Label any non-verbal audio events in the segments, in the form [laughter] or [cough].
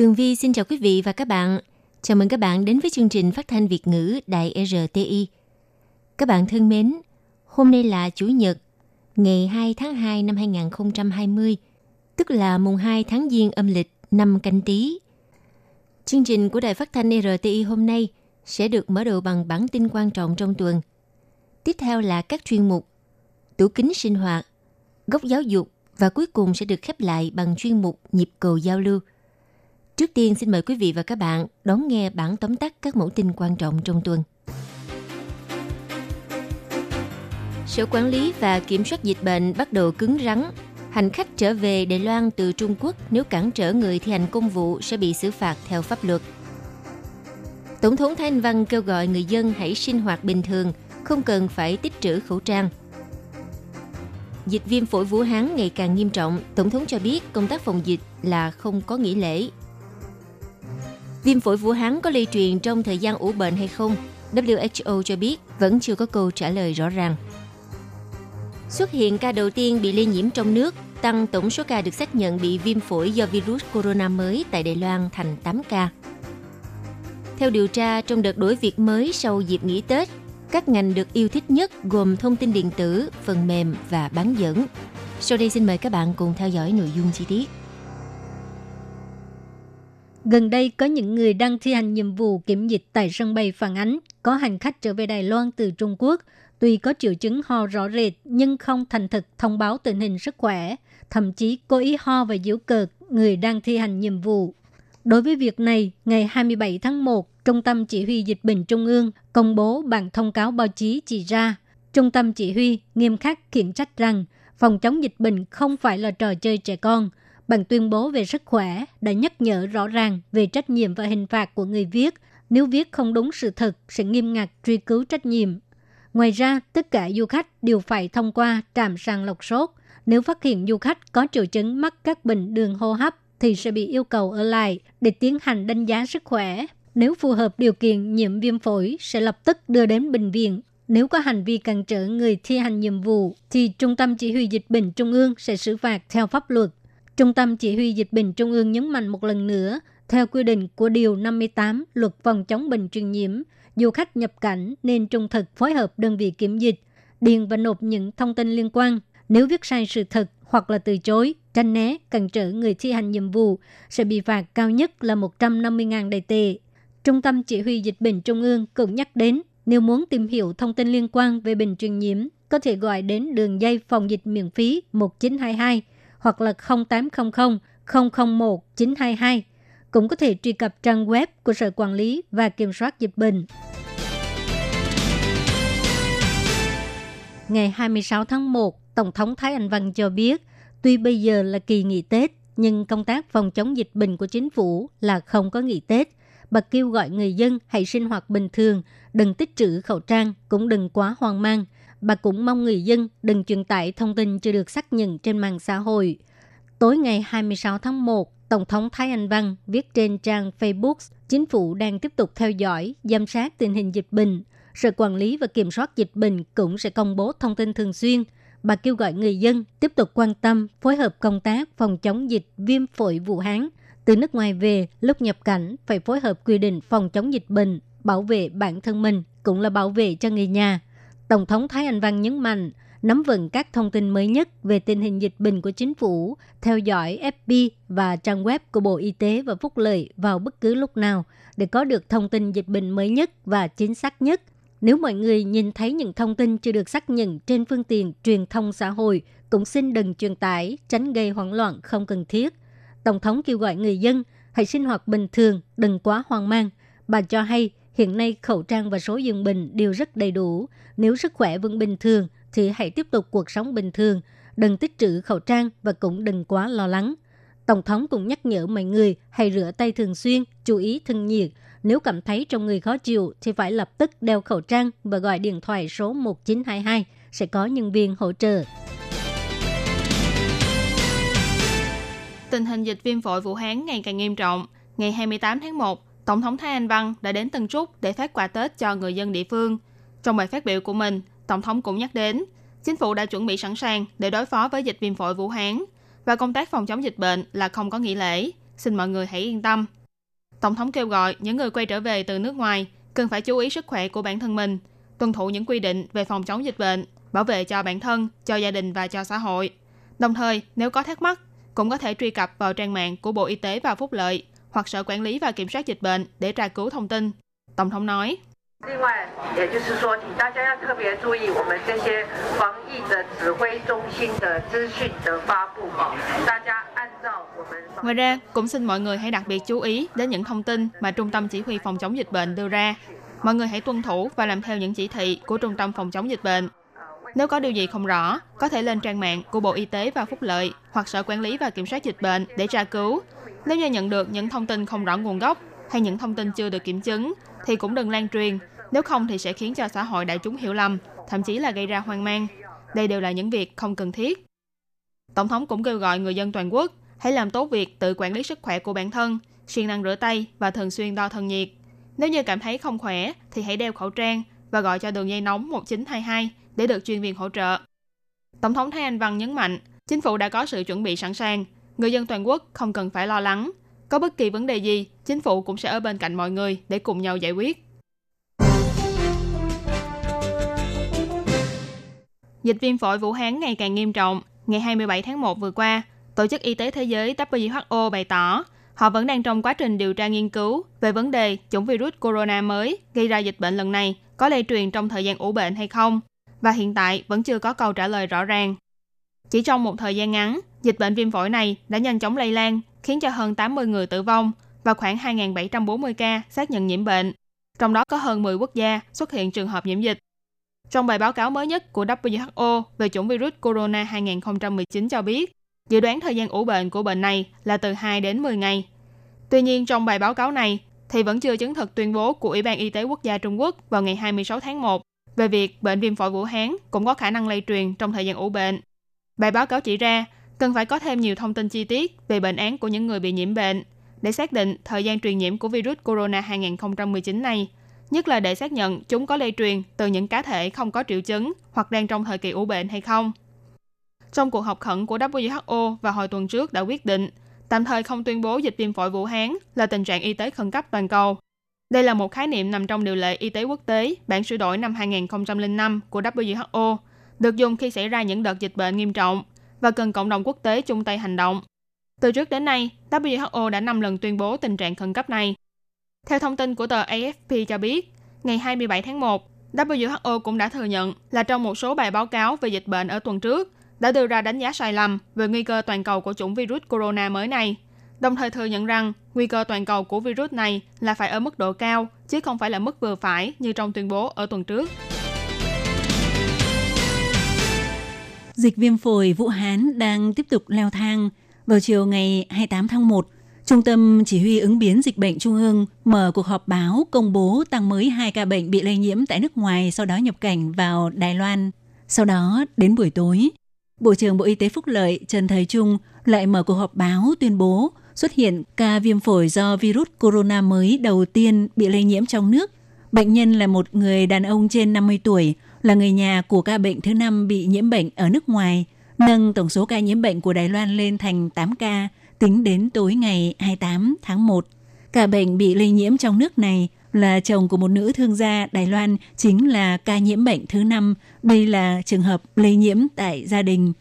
Tường Vi xin chào quý vị và các bạn. Chào mừng các bạn đến với chương trình phát thanh Việt ngữ Đài RTI. Các bạn thân mến, hôm nay là Chủ nhật, ngày 2 tháng 2 năm 2020, tức là mùng 2 tháng Giêng âm lịch năm canh tí. Chương trình của Đài Phát thanh RTI hôm nay sẽ được mở đầu bằng bản tin quan trọng trong tuần. Tiếp theo là các chuyên mục Tủ kính sinh hoạt, góc giáo dục và cuối cùng sẽ được khép lại bằng chuyên mục Nhịp cầu giao lưu. Trước tiên xin mời quý vị và các bạn đón nghe bản tóm tắt các mẫu tin quan trọng trong tuần. Sở Quản lý và Kiểm soát Dịch bệnh bắt đầu cứng rắn. Hành khách trở về Đài Loan từ Trung Quốc nếu cản trở người thi hành công vụ sẽ bị xử phạt theo pháp luật. Tổng thống Thái Anh Văn kêu gọi người dân hãy sinh hoạt bình thường, không cần phải tích trữ khẩu trang. Dịch viêm phổi Vũ Hán ngày càng nghiêm trọng, Tổng thống cho biết công tác phòng dịch là không có nghỉ lễ. Viêm phổi Vũ Hán có lây truyền trong thời gian ủ bệnh hay không? WHO cho biết vẫn chưa có câu trả lời rõ ràng. Xuất hiện ca đầu tiên bị lây nhiễm trong nước, tăng tổng số ca được xác nhận bị viêm phổi do virus corona mới tại Đài Loan thành 8 ca. Theo điều tra, trong đợt đổi việc mới sau dịp nghỉ Tết, các ngành được yêu thích nhất gồm thông tin điện tử, phần mềm và bán dẫn. Sau đây xin mời các bạn cùng theo dõi nội dung chi tiết. Gần đây có những người đang thi hành nhiệm vụ kiểm dịch tại sân bay phản ánh có hành khách trở về Đài Loan từ Trung Quốc, tuy có triệu chứng ho rõ rệt nhưng không thành thực thông báo tình hình sức khỏe, thậm chí cố ý ho và giễu cợt người đang thi hành nhiệm vụ. Đối với việc này, ngày 27 tháng 1, Trung tâm Chỉ huy Dịch bệnh Trung ương công bố bản thông cáo báo chí chỉ ra, Trung tâm Chỉ huy nghiêm khắc khiển trách rằng phòng chống dịch bệnh không phải là trò chơi trẻ con bằng tuyên bố về sức khỏe đã nhắc nhở rõ ràng về trách nhiệm và hình phạt của người viết. Nếu viết không đúng sự thật, sẽ nghiêm ngặt truy cứu trách nhiệm. Ngoài ra, tất cả du khách đều phải thông qua trạm sàng lọc sốt. Nếu phát hiện du khách có triệu chứng mắc các bệnh đường hô hấp thì sẽ bị yêu cầu ở lại để tiến hành đánh giá sức khỏe. Nếu phù hợp điều kiện nhiễm viêm phổi sẽ lập tức đưa đến bệnh viện. Nếu có hành vi cản trở người thi hành nhiệm vụ thì Trung tâm Chỉ huy Dịch bệnh Trung ương sẽ xử phạt theo pháp luật. Trung tâm Chỉ huy Dịch bệnh Trung ương nhấn mạnh một lần nữa, theo quy định của Điều 58 Luật phòng chống bệnh truyền nhiễm, du khách nhập cảnh nên trung thực phối hợp đơn vị kiểm dịch, điền và nộp những thông tin liên quan. Nếu viết sai sự thật hoặc là từ chối, tranh né, cản trở người thi hành nhiệm vụ sẽ bị phạt cao nhất là 150.000 đầy tệ. Trung tâm Chỉ huy Dịch bệnh Trung ương cũng nhắc đến, nếu muốn tìm hiểu thông tin liên quan về bệnh truyền nhiễm, có thể gọi đến đường dây phòng dịch miễn phí 1922 hoặc là 0800 001 922. Cũng có thể truy cập trang web của Sở Quản lý và Kiểm soát Dịch bệnh. Ngày 26 tháng 1, Tổng thống Thái Anh Văn cho biết, tuy bây giờ là kỳ nghỉ Tết, nhưng công tác phòng chống dịch bệnh của chính phủ là không có nghỉ Tết. Bà kêu gọi người dân hãy sinh hoạt bình thường, đừng tích trữ khẩu trang, cũng đừng quá hoang mang. Bà cũng mong người dân đừng truyền tải thông tin chưa được xác nhận trên mạng xã hội. Tối ngày 26 tháng 1, Tổng thống Thái Anh Văn viết trên trang Facebook, chính phủ đang tiếp tục theo dõi, giám sát tình hình dịch bệnh. Sở Quản lý và Kiểm soát Dịch bệnh cũng sẽ công bố thông tin thường xuyên. Bà kêu gọi người dân tiếp tục quan tâm, phối hợp công tác phòng chống dịch viêm phổi Vũ Hán. Từ nước ngoài về, lúc nhập cảnh phải phối hợp quy định phòng chống dịch bệnh, bảo vệ bản thân mình, cũng là bảo vệ cho người nhà. Tổng thống Thái Anh Văn nhấn mạnh, nắm vững các thông tin mới nhất về tình hình dịch bệnh của chính phủ, theo dõi FB và trang web của Bộ Y tế và Phúc lợi vào bất cứ lúc nào để có được thông tin dịch bệnh mới nhất và chính xác nhất. Nếu mọi người nhìn thấy những thông tin chưa được xác nhận trên phương tiện truyền thông xã hội, cũng xin đừng truyền tải, tránh gây hoảng loạn không cần thiết. Tổng thống kêu gọi người dân hãy sinh hoạt bình thường, đừng quá hoang mang. Bà cho hay hiện nay khẩu trang và số giường bình đều rất đầy đủ. Nếu sức khỏe vẫn bình thường thì hãy tiếp tục cuộc sống bình thường, đừng tích trữ khẩu trang và cũng đừng quá lo lắng. Tổng thống cũng nhắc nhở mọi người hãy rửa tay thường xuyên, chú ý thân nhiệt. Nếu cảm thấy trong người khó chịu thì phải lập tức đeo khẩu trang và gọi điện thoại số 1922 sẽ có nhân viên hỗ trợ. Tình hình dịch viêm phổi Vũ Hán ngày càng nghiêm trọng. Ngày 28 tháng 1, Tổng thống Thái Anh Văn đã đến Tân Trúc để phát quà Tết cho người dân địa phương. Trong bài phát biểu của mình, Tổng thống cũng nhắc đến, chính phủ đã chuẩn bị sẵn sàng để đối phó với dịch viêm phổi Vũ Hán và công tác phòng chống dịch bệnh là không có nghỉ lễ. Xin mọi người hãy yên tâm. Tổng thống kêu gọi những người quay trở về từ nước ngoài cần phải chú ý sức khỏe của bản thân mình, tuân thủ những quy định về phòng chống dịch bệnh, bảo vệ cho bản thân, cho gia đình và cho xã hội. Đồng thời, nếu có thắc mắc, cũng có thể truy cập vào trang mạng của Bộ Y tế và Phúc lợi hoặc Sở Quản lý và Kiểm soát Dịch bệnh để tra cứu thông tin. Tổng thống nói. Ngoài ra, cũng xin mọi người hãy đặc biệt chú ý đến những thông tin mà Trung tâm Chỉ huy Phòng chống dịch bệnh đưa ra. Mọi người hãy tuân thủ và làm theo những chỉ thị của Trung tâm Phòng chống dịch bệnh nếu có điều gì không rõ, có thể lên trang mạng của Bộ Y tế và Phúc lợi hoặc Sở Quản lý và Kiểm soát Dịch bệnh để tra cứu. Nếu như nhận được những thông tin không rõ nguồn gốc hay những thông tin chưa được kiểm chứng, thì cũng đừng lan truyền. Nếu không thì sẽ khiến cho xã hội đại chúng hiểu lầm, thậm chí là gây ra hoang mang. Đây đều là những việc không cần thiết. Tổng thống cũng kêu gọi người dân toàn quốc hãy làm tốt việc tự quản lý sức khỏe của bản thân, siêng năng rửa tay và thường xuyên đo thân nhiệt. Nếu như cảm thấy không khỏe thì hãy đeo khẩu trang và gọi cho đường dây nóng 1922 để được chuyên viên hỗ trợ. Tổng thống Thái Anh Văn nhấn mạnh, chính phủ đã có sự chuẩn bị sẵn sàng, người dân toàn quốc không cần phải lo lắng. Có bất kỳ vấn đề gì, chính phủ cũng sẽ ở bên cạnh mọi người để cùng nhau giải quyết. Dịch viêm phổi Vũ Hán ngày càng nghiêm trọng. Ngày 27 tháng 1 vừa qua, Tổ chức Y tế Thế giới WHO bày tỏ họ vẫn đang trong quá trình điều tra nghiên cứu về vấn đề chủng virus corona mới gây ra dịch bệnh lần này có lây truyền trong thời gian ủ bệnh hay không và hiện tại vẫn chưa có câu trả lời rõ ràng. Chỉ trong một thời gian ngắn, dịch bệnh viêm phổi này đã nhanh chóng lây lan, khiến cho hơn 80 người tử vong và khoảng 2.740 ca xác nhận nhiễm bệnh. Trong đó có hơn 10 quốc gia xuất hiện trường hợp nhiễm dịch. Trong bài báo cáo mới nhất của WHO về chủng virus corona 2019 cho biết, dự đoán thời gian ủ bệnh của bệnh này là từ 2 đến 10 ngày. Tuy nhiên, trong bài báo cáo này thì vẫn chưa chứng thực tuyên bố của Ủy ban Y tế Quốc gia Trung Quốc vào ngày 26 tháng 1 về việc bệnh viêm phổi Vũ Hán cũng có khả năng lây truyền trong thời gian ủ bệnh. Bài báo cáo chỉ ra, cần phải có thêm nhiều thông tin chi tiết về bệnh án của những người bị nhiễm bệnh để xác định thời gian truyền nhiễm của virus corona 2019 này, nhất là để xác nhận chúng có lây truyền từ những cá thể không có triệu chứng hoặc đang trong thời kỳ ủ bệnh hay không. Trong cuộc họp khẩn của WHO vào hồi tuần trước đã quyết định tạm thời không tuyên bố dịch viêm phổi Vũ Hán là tình trạng y tế khẩn cấp toàn cầu đây là một khái niệm nằm trong điều lệ y tế quốc tế bản sửa đổi năm 2005 của WHO, được dùng khi xảy ra những đợt dịch bệnh nghiêm trọng và cần cộng đồng quốc tế chung tay hành động. Từ trước đến nay, WHO đã 5 lần tuyên bố tình trạng khẩn cấp này. Theo thông tin của tờ AFP cho biết, ngày 27 tháng 1, WHO cũng đã thừa nhận là trong một số bài báo cáo về dịch bệnh ở tuần trước đã đưa ra đánh giá sai lầm về nguy cơ toàn cầu của chủng virus corona mới này – đồng thời thừa nhận rằng nguy cơ toàn cầu của virus này là phải ở mức độ cao, chứ không phải là mức vừa phải như trong tuyên bố ở tuần trước. Dịch viêm phổi Vũ Hán đang tiếp tục leo thang. Vào chiều ngày 28 tháng 1, Trung tâm Chỉ huy ứng biến dịch bệnh Trung ương mở cuộc họp báo công bố tăng mới 2 ca bệnh bị lây nhiễm tại nước ngoài sau đó nhập cảnh vào Đài Loan. Sau đó, đến buổi tối, Bộ trưởng Bộ Y tế Phúc Lợi Trần Thời Trung lại mở cuộc họp báo tuyên bố xuất hiện ca viêm phổi do virus corona mới đầu tiên bị lây nhiễm trong nước. Bệnh nhân là một người đàn ông trên 50 tuổi, là người nhà của ca bệnh thứ năm bị nhiễm bệnh ở nước ngoài, nâng tổng số ca nhiễm bệnh của Đài Loan lên thành 8 ca tính đến tối ngày 28 tháng 1. Ca bệnh bị lây nhiễm trong nước này là chồng của một nữ thương gia Đài Loan chính là ca nhiễm bệnh thứ năm. Đây là trường hợp lây nhiễm tại gia đình.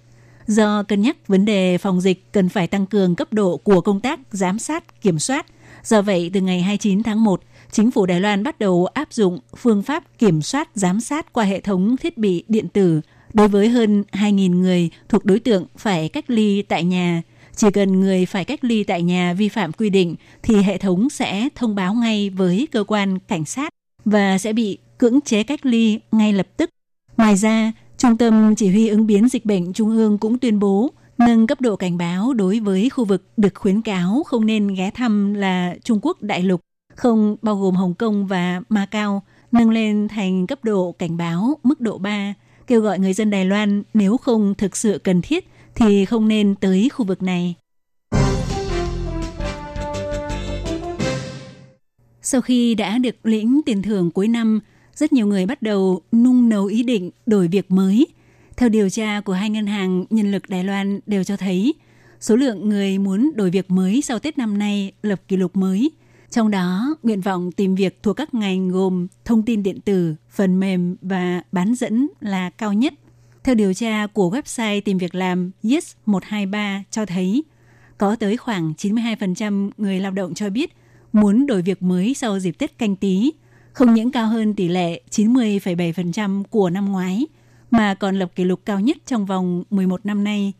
Do cân nhắc vấn đề phòng dịch cần phải tăng cường cấp độ của công tác giám sát, kiểm soát. Do vậy, từ ngày 29 tháng 1, chính phủ Đài Loan bắt đầu áp dụng phương pháp kiểm soát giám sát qua hệ thống thiết bị điện tử đối với hơn 2.000 người thuộc đối tượng phải cách ly tại nhà. Chỉ cần người phải cách ly tại nhà vi phạm quy định thì hệ thống sẽ thông báo ngay với cơ quan cảnh sát và sẽ bị cưỡng chế cách ly ngay lập tức. Ngoài ra, Trung tâm Chỉ huy ứng biến dịch bệnh Trung ương cũng tuyên bố Nâng cấp độ cảnh báo đối với khu vực được khuyến cáo không nên ghé thăm là Trung Quốc đại lục, không bao gồm Hồng Kông và Macau, nâng lên thành cấp độ cảnh báo mức độ 3, kêu gọi người dân Đài Loan nếu không thực sự cần thiết thì không nên tới khu vực này. Sau khi đã được lĩnh tiền thưởng cuối năm, rất nhiều người bắt đầu nung nấu ý định đổi việc mới. Theo điều tra của hai ngân hàng nhân lực Đài Loan đều cho thấy, số lượng người muốn đổi việc mới sau Tết năm nay lập kỷ lục mới. Trong đó, nguyện vọng tìm việc thuộc các ngành gồm thông tin điện tử, phần mềm và bán dẫn là cao nhất. Theo điều tra của website tìm việc làm Yes123 cho thấy, có tới khoảng 92% người lao động cho biết muốn đổi việc mới sau dịp Tết canh tí, không những cao hơn tỷ lệ 90,7% của năm ngoái, mà còn lập kỷ lục cao nhất trong vòng 11 năm nay.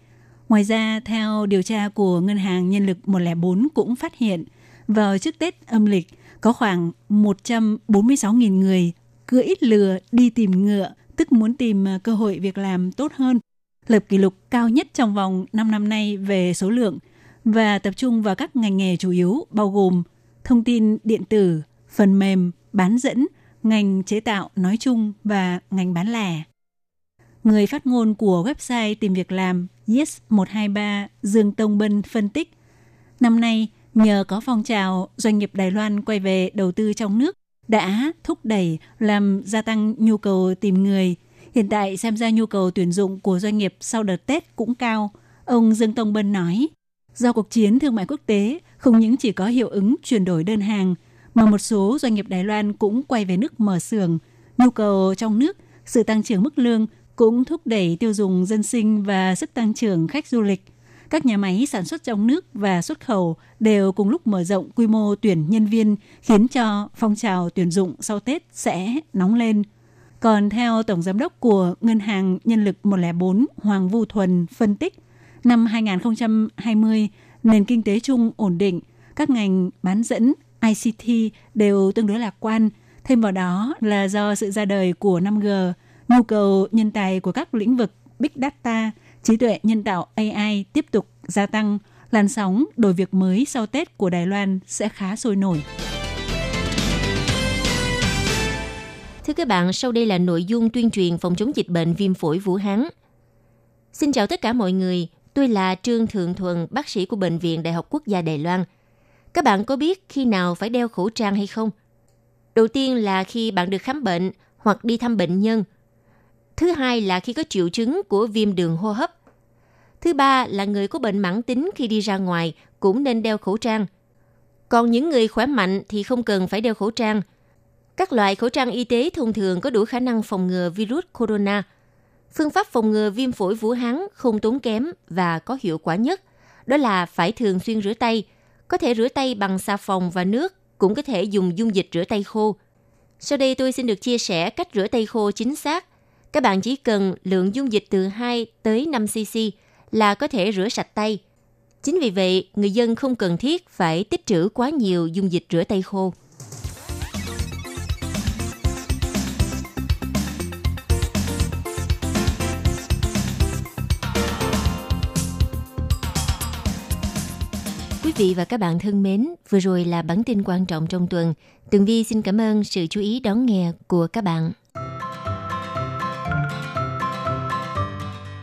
Ngoài ra, theo điều tra của Ngân hàng Nhân lực 104 cũng phát hiện, vào trước Tết âm lịch, có khoảng 146.000 người cưỡi lừa đi tìm ngựa, tức muốn tìm à, cơ hội việc làm tốt hơn, lập kỷ lục cao nhất trong vòng 5 năm nay về số lượng và tập trung vào các ngành nghề chủ yếu bao gồm thông tin điện tử, phần mềm, bán dẫn, ngành chế tạo nói chung và ngành bán lẻ. Người phát ngôn của website tìm việc làm Yes123 Dương Tông Bân phân tích, năm nay nhờ có phong trào doanh nghiệp Đài Loan quay về đầu tư trong nước đã thúc đẩy làm gia tăng nhu cầu tìm người. Hiện tại xem ra nhu cầu tuyển dụng của doanh nghiệp sau đợt Tết cũng cao. Ông Dương Tông Bân nói, do cuộc chiến thương mại quốc tế không những chỉ có hiệu ứng chuyển đổi đơn hàng, mà một số doanh nghiệp Đài Loan cũng quay về nước mở xưởng. Nhu cầu trong nước, sự tăng trưởng mức lương cũng thúc đẩy tiêu dùng dân sinh và sức tăng trưởng khách du lịch. Các nhà máy sản xuất trong nước và xuất khẩu đều cùng lúc mở rộng quy mô tuyển nhân viên, khiến cho phong trào tuyển dụng sau Tết sẽ nóng lên. Còn theo Tổng Giám đốc của Ngân hàng Nhân lực 104 Hoàng Vu Thuần phân tích, năm 2020, nền kinh tế chung ổn định, các ngành bán dẫn, ICT đều tương đối lạc quan. Thêm vào đó là do sự ra đời của 5G, nhu cầu nhân tài của các lĩnh vực Big Data, trí tuệ nhân tạo AI tiếp tục gia tăng, làn sóng đổi việc mới sau Tết của Đài Loan sẽ khá sôi nổi. Thưa các bạn, sau đây là nội dung tuyên truyền phòng chống dịch bệnh viêm phổi Vũ Hán. Xin chào tất cả mọi người, tôi là Trương Thượng Thuần, bác sĩ của Bệnh viện Đại học Quốc gia Đài Loan. Các bạn có biết khi nào phải đeo khẩu trang hay không? Đầu tiên là khi bạn được khám bệnh hoặc đi thăm bệnh nhân. Thứ hai là khi có triệu chứng của viêm đường hô hấp. Thứ ba là người có bệnh mãn tính khi đi ra ngoài cũng nên đeo khẩu trang. Còn những người khỏe mạnh thì không cần phải đeo khẩu trang. Các loại khẩu trang y tế thông thường có đủ khả năng phòng ngừa virus corona. Phương pháp phòng ngừa viêm phổi Vũ Hán không tốn kém và có hiệu quả nhất. Đó là phải thường xuyên rửa tay – có thể rửa tay bằng xà phòng và nước, cũng có thể dùng dung dịch rửa tay khô. Sau đây tôi xin được chia sẻ cách rửa tay khô chính xác. Các bạn chỉ cần lượng dung dịch từ 2 tới 5 cc là có thể rửa sạch tay. Chính vì vậy, người dân không cần thiết phải tích trữ quá nhiều dung dịch rửa tay khô. quý vị và các bạn thân mến, vừa rồi là bản tin quan trọng trong tuần. Tường Vi xin cảm ơn sự chú ý đón nghe của các bạn.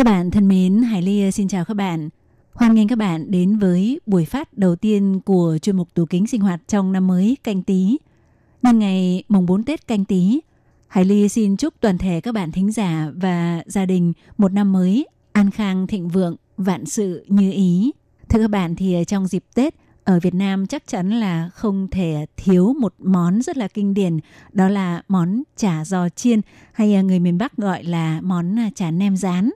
Các bạn thân mến, Hải Ly ờ, xin chào các bạn. Hoan nghênh các bạn đến với buổi phát đầu tiên của chuyên mục tủ kính sinh hoạt trong năm mới canh tí. Nhân ngày mùng 4 Tết canh tí, Hải Ly xin chúc toàn thể các bạn thính giả và gia đình một năm mới an khang thịnh vượng, vạn sự như ý. Thưa các bạn thì ờ, trong dịp Tết ở Việt Nam chắc chắn là không thể thiếu một món rất là kinh điển, đó là món chả giò chiên hay ờ, người miền Bắc gọi là món à, chả nem rán.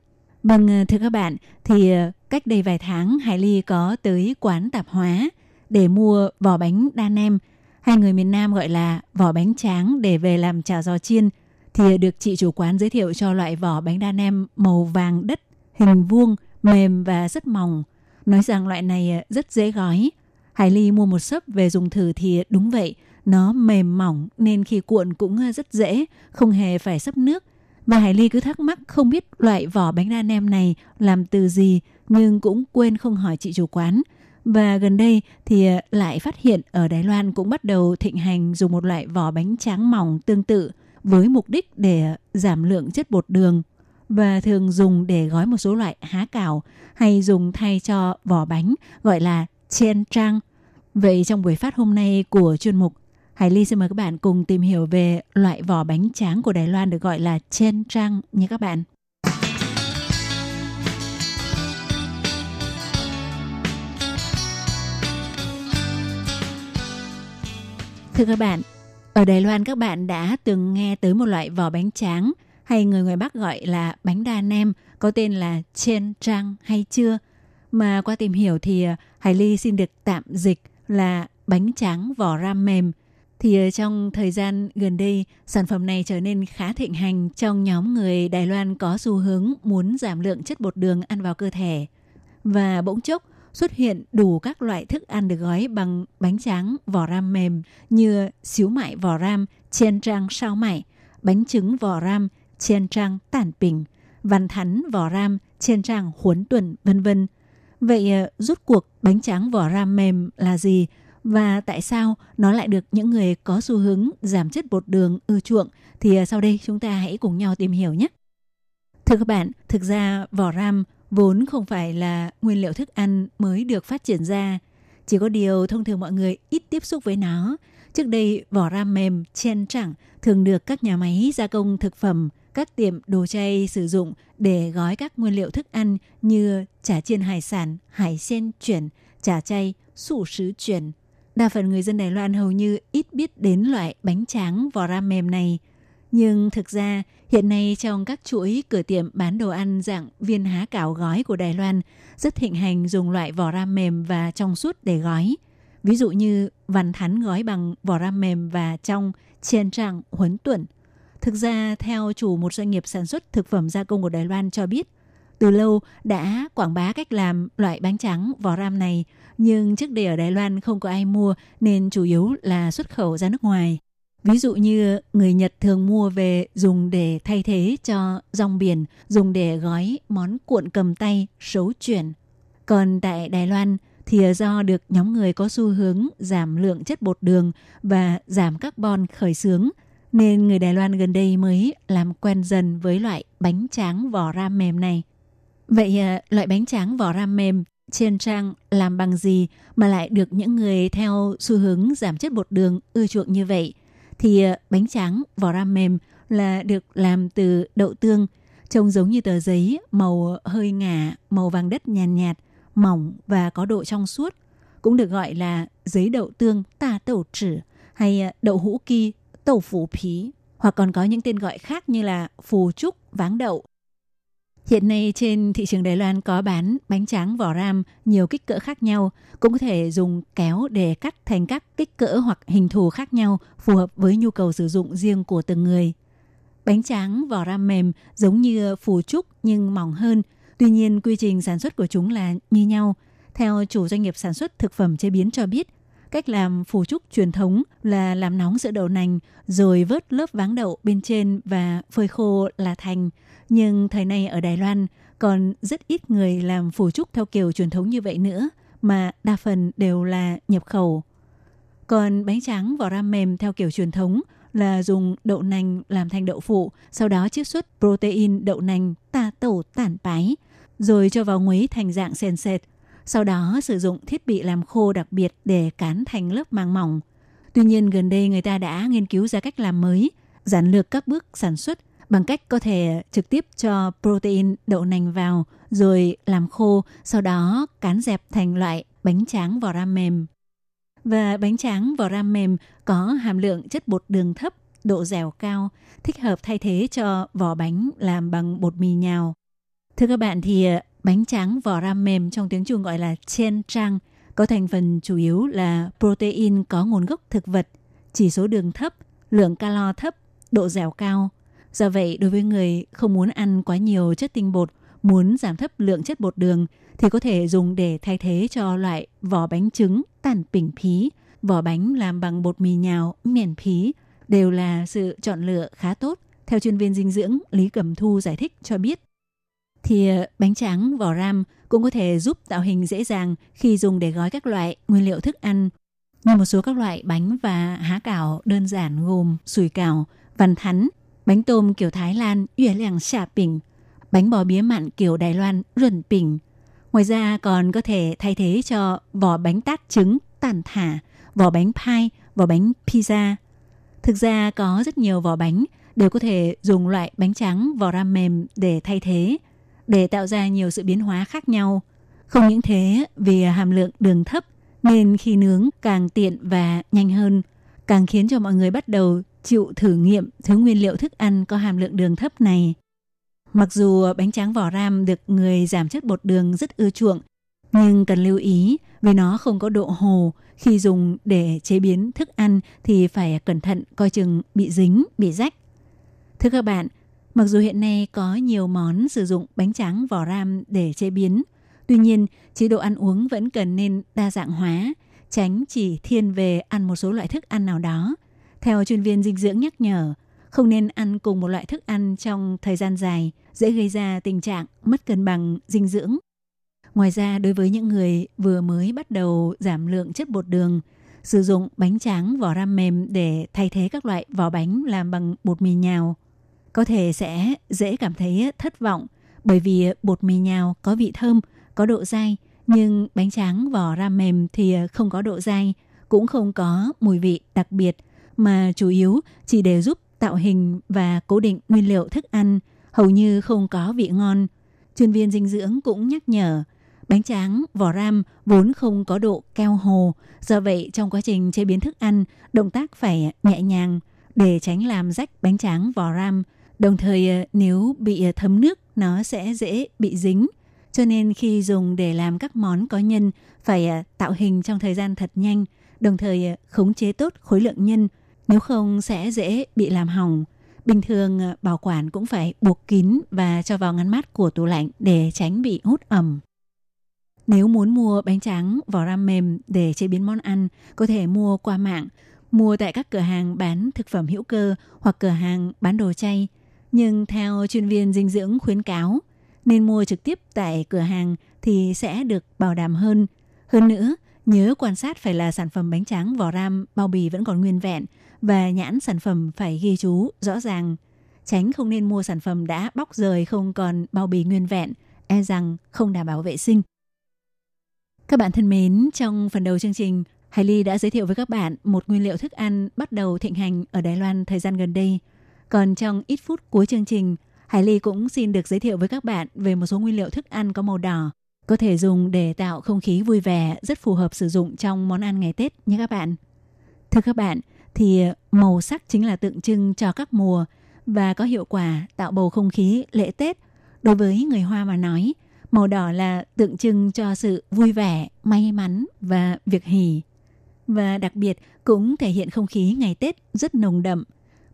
Vâng, ờ, thưa các bạn, thì ờ, cách đây vài tháng Hải Ly có tới quán tạp hóa để mua vỏ bánh đa nem, hay người miền Nam gọi là vỏ bánh tráng để về làm chả giò chiên, thì được chị chủ quán giới thiệu cho loại vỏ bánh đa nem màu vàng đất, hình vuông, mềm và rất mỏng. Nói rằng loại này ờ, rất dễ gói. Hải Ly mua một sấp về dùng thử thì đúng vậy, nó mềm mỏng nên khi cuộn cũng rất dễ, không hề phải sấp nước. Và Hải Ly cứ thắc mắc không biết loại vỏ bánh đa nem này làm từ gì, nhưng cũng quên không hỏi chị chủ quán. Và gần đây thì ờ, lại phát hiện ở Đài Loan cũng bắt đầu thịnh hành dùng một loại vỏ bánh tráng mỏng tương tự với mục đích để giảm lượng chất bột đường và thường dùng để gói một số loại há cảo hay dùng thay cho vỏ bánh, gọi là chen trang. Vậy trong buổi phát hôm nay của chuyên mục Hải Ly xin mời các bạn cùng tìm hiểu về loại vỏ bánh tráng của Đài Loan được gọi là chen trang nha các bạn. Thưa các bạn, ở Đài Loan các bạn đã từng nghe tới một loại vỏ bánh tráng hay người ngoài Bắc gọi là bánh đa nem có tên là chen trang hay chưa? Mà qua tìm hiểu thì Hải Ly xin được tạm dịch là bánh tráng vỏ ram mềm – thì ờ, trong thời gian gần đây, sản phẩm này trở nên khá thịnh hành trong nhóm người Đài Loan có xu hướng muốn giảm lượng chất bột đường ăn vào cơ thể. Và bỗng chốc xuất hiện đủ các loại thức ăn được gói bằng bánh tráng vỏ ram mềm như xíu mại vỏ ram, chiên trang sao mại, bánh trứng vỏ ram, chiên trang tản bình, văn thắn vỏ ram, chiên trang huấn tuần, vân vân. Vậy ờ, rút cuộc bánh tráng vỏ ram mềm là gì? Và tại sao nó lại được những người có xu hướng giảm chất bột đường ưa chuộng thì à, sau đây chúng ta hãy cùng nhau tìm hiểu nhé. Thưa các bạn, thực ra vỏ ram vốn không phải là nguyên liệu thức ăn mới được phát triển ra, chỉ có điều thông thường mọi người ít tiếp xúc với nó. Trước đây, vỏ ram mềm, chen chẳng thường được các nhà máy gia công thực phẩm, các tiệm đồ chay sử dụng để gói các nguyên liệu thức ăn như chả chiên hải sản, hải sen chuyển, chả chay, sủ sứ chuyển, Đa phần người dân Đài Loan hầu như ít biết đến loại bánh tráng vỏ ram mềm này. Nhưng thực ra, hiện nay trong các chuỗi cửa tiệm bán đồ ăn dạng viên há cảo gói của Đài Loan rất thịnh hành dùng loại vỏ ram mềm và trong suốt để gói. Ví dụ như vằn thắn gói bằng vỏ ram mềm và trong chiên trạng huấn tuẩn. Thực ra, theo chủ một doanh nghiệp sản xuất thực phẩm gia công của Đài Loan cho biết, từ lâu đã quảng bá cách làm loại bánh trắng vỏ ram này, nhưng trước đây ở Đài Loan không có ai mua nên chủ yếu là xuất khẩu ra nước ngoài. Ví dụ như người Nhật thường mua về dùng để thay thế cho rong biển, dùng để gói món cuộn cầm tay, xấu chuyển. Còn tại Đài Loan thì do được nhóm người có xu hướng giảm lượng chất bột đường và giảm carbon khởi xướng, nên người Đài Loan gần đây mới làm quen dần với loại bánh tráng vỏ ram mềm này. Vậy à, loại bánh tráng vỏ ram mềm trên trang làm bằng gì mà lại được những người theo xu hướng giảm chất bột đường ưa chuộng như vậy? Thì à, bánh tráng vỏ ram mềm là được làm từ đậu tương, trông giống như tờ giấy, màu hơi ngả, màu vàng đất nhàn nhạt, nhạt, mỏng và có độ trong suốt. Cũng được gọi là giấy đậu tương ta tẩu trử hay à, đậu hũ kỳ, tẩu phủ phí, hoặc còn có những tên gọi khác như là phù trúc, váng đậu, Hiện nay trên thị trường Đài Loan có bán bánh tráng vỏ ram nhiều kích cỡ khác nhau, cũng có thể dùng kéo để cắt thành các kích cỡ hoặc hình thù khác nhau phù hợp với nhu cầu sử dụng riêng của từng người. Bánh tráng vỏ ram mềm giống như phù trúc nhưng mỏng hơn. Tuy nhiên, quy trình sản xuất của chúng là như nhau. Theo chủ doanh nghiệp sản xuất thực phẩm chế biến cho biết, cách làm phủ trúc truyền thống là làm nóng sữa đậu nành rồi vớt lớp váng đậu bên trên và phơi khô là thành. Nhưng thời nay ở Đài Loan còn rất ít người làm phủ trúc theo kiểu truyền thống như vậy nữa, mà đa phần đều là nhập khẩu. Còn bánh tráng vỏ ram mềm theo kiểu truyền thống là dùng đậu nành làm thành đậu phụ, sau đó chiết xuất protein đậu nành ta tổ tản bái, rồi cho vào nguấy thành dạng sền sệt. Sau đó sử dụng thiết bị làm khô đặc biệt để cán thành lớp màng mỏng. Tuy nhiên gần đây người ta đã nghiên cứu ra cách làm mới, giản lược các bước sản xuất bằng cách có thể trực tiếp cho protein đậu nành vào rồi làm khô, sau đó cán dẹp thành loại bánh tráng vỏ ram mềm. Và bánh tráng vỏ ram mềm có hàm lượng chất bột đường thấp, độ dẻo cao, thích hợp thay thế cho vỏ bánh làm bằng bột mì nhào. Thưa các bạn thì bánh tráng vỏ ram mềm trong tiếng Trung gọi là chen trang, có thành phần chủ yếu là protein có nguồn gốc thực vật, chỉ số đường thấp, lượng calo thấp, độ dẻo cao. Do vậy, đối với người không muốn ăn quá nhiều chất tinh bột, muốn giảm thấp lượng chất bột đường thì có thể dùng để thay thế cho loại vỏ bánh trứng tản bình phí, vỏ bánh làm bằng bột mì nhào, miền phí đều là sự chọn lựa khá tốt. Theo chuyên viên dinh dưỡng Lý Cẩm Thu giải thích cho biết, thì ờ, bánh tráng vỏ ram cũng có thể giúp tạo hình dễ dàng khi dùng để gói các loại nguyên liệu thức ăn như một số các loại bánh và há cảo đơn giản gồm sủi cảo, văn thắn, bánh tôm kiểu Thái Lan, yue liang xà bình, bánh bò bía mặn kiểu Đài Loan, ruẩn bình. Ngoài ra còn có thể thay thế cho vỏ bánh tát trứng, tàn thả, vỏ bánh pie, vỏ bánh pizza. Thực ra có rất nhiều vỏ bánh đều có thể dùng loại bánh trắng vỏ ram mềm để thay thế, để tạo ra nhiều sự biến hóa khác nhau. Không những thế, vì hàm lượng đường thấp nên khi nướng càng tiện và nhanh hơn, càng khiến cho mọi người bắt đầu chịu thử nghiệm thứ nguyên liệu thức ăn có hàm lượng đường thấp này. Mặc dù bánh tráng vỏ ram được người giảm chất bột đường rất ưa chuộng, nhưng cần lưu ý vì nó không có độ hồ khi dùng để chế biến thức ăn thì phải cẩn thận coi chừng bị dính, bị rách. Thưa các bạn, mặc dù hiện nay có nhiều món sử dụng bánh tráng vỏ ram để chế biến, tuy nhiên chế độ ăn uống vẫn cần nên đa dạng hóa, tránh chỉ thiên về ăn một số loại thức ăn nào đó. Theo chuyên viên dinh dưỡng nhắc nhở, không nên ăn cùng một loại thức ăn trong thời gian dài, dễ gây ra tình trạng mất cân bằng dinh dưỡng. Ngoài ra, đối với những người vừa mới bắt đầu giảm lượng chất bột đường, sử dụng bánh tráng vỏ ram mềm để thay thế các loại vỏ bánh làm bằng bột mì nhào, có thể sẽ dễ cảm thấy thất vọng bởi vì bột mì nhào có vị thơm, có độ dai, nhưng bánh tráng vỏ ram mềm thì không có độ dai, cũng không có mùi vị đặc biệt, mà chủ yếu chỉ để giúp tạo hình và cố định nguyên liệu thức ăn, hầu như không có vị ngon. Chuyên viên dinh dưỡng cũng nhắc nhở, bánh tráng, vỏ ram vốn không có độ keo hồ, do vậy trong quá trình chế biến thức ăn, động tác phải nhẹ nhàng để tránh làm rách bánh tráng vỏ ram. Đồng thời ờ, nếu bị ờ, thấm nước nó sẽ dễ bị dính. Cho nên khi dùng để làm các món có nhân phải ờ, tạo hình trong thời gian thật nhanh, đồng thời khống chế tốt khối lượng nhân nếu không sẽ dễ bị làm hỏng. Bình thường bảo quản cũng phải buộc kín và cho vào ngăn mát của tủ lạnh để tránh bị hút ẩm. Nếu muốn mua bánh tráng vỏ ram mềm để chế biến món ăn, có thể mua qua mạng, mua tại các cửa hàng bán thực phẩm hữu cơ hoặc cửa hàng bán đồ chay. Nhưng theo chuyên viên dinh dưỡng khuyến cáo, nên mua trực tiếp tại cửa hàng thì sẽ được bảo đảm hơn. Hơn nữa, nhớ quan sát phải là sản phẩm bánh tráng vỏ ram bao bì vẫn còn nguyên vẹn và nhãn sản phẩm phải ghi chú rõ ràng. Tránh không nên mua sản phẩm đã bóc rời không còn bao bì nguyên vẹn, e rằng không đảm bảo vệ sinh. Các bạn thân mến, trong phần đầu chương trình, Hải Ly đã giới thiệu với các bạn một nguyên liệu thức ăn bắt đầu thịnh hành ở Đài Loan thời gian gần đây. Còn trong ít phút cuối chương trình, Hải Ly cũng xin được giới thiệu với các bạn về một số nguyên liệu thức ăn có màu đỏ, có thể dùng để tạo không khí vui vẻ, rất phù hợp sử dụng trong món ăn ngày Tết nhé các bạn. Thưa các bạn, thì màu sắc chính là tượng trưng cho các mùa và có hiệu quả tạo bầu không khí lễ Tết. Đối với người Hoa mà nói, màu đỏ là tượng trưng cho sự vui vẻ, may mắn và việc hỷ. Và đặc biệt cũng thể hiện không khí ngày Tết rất nồng đậm.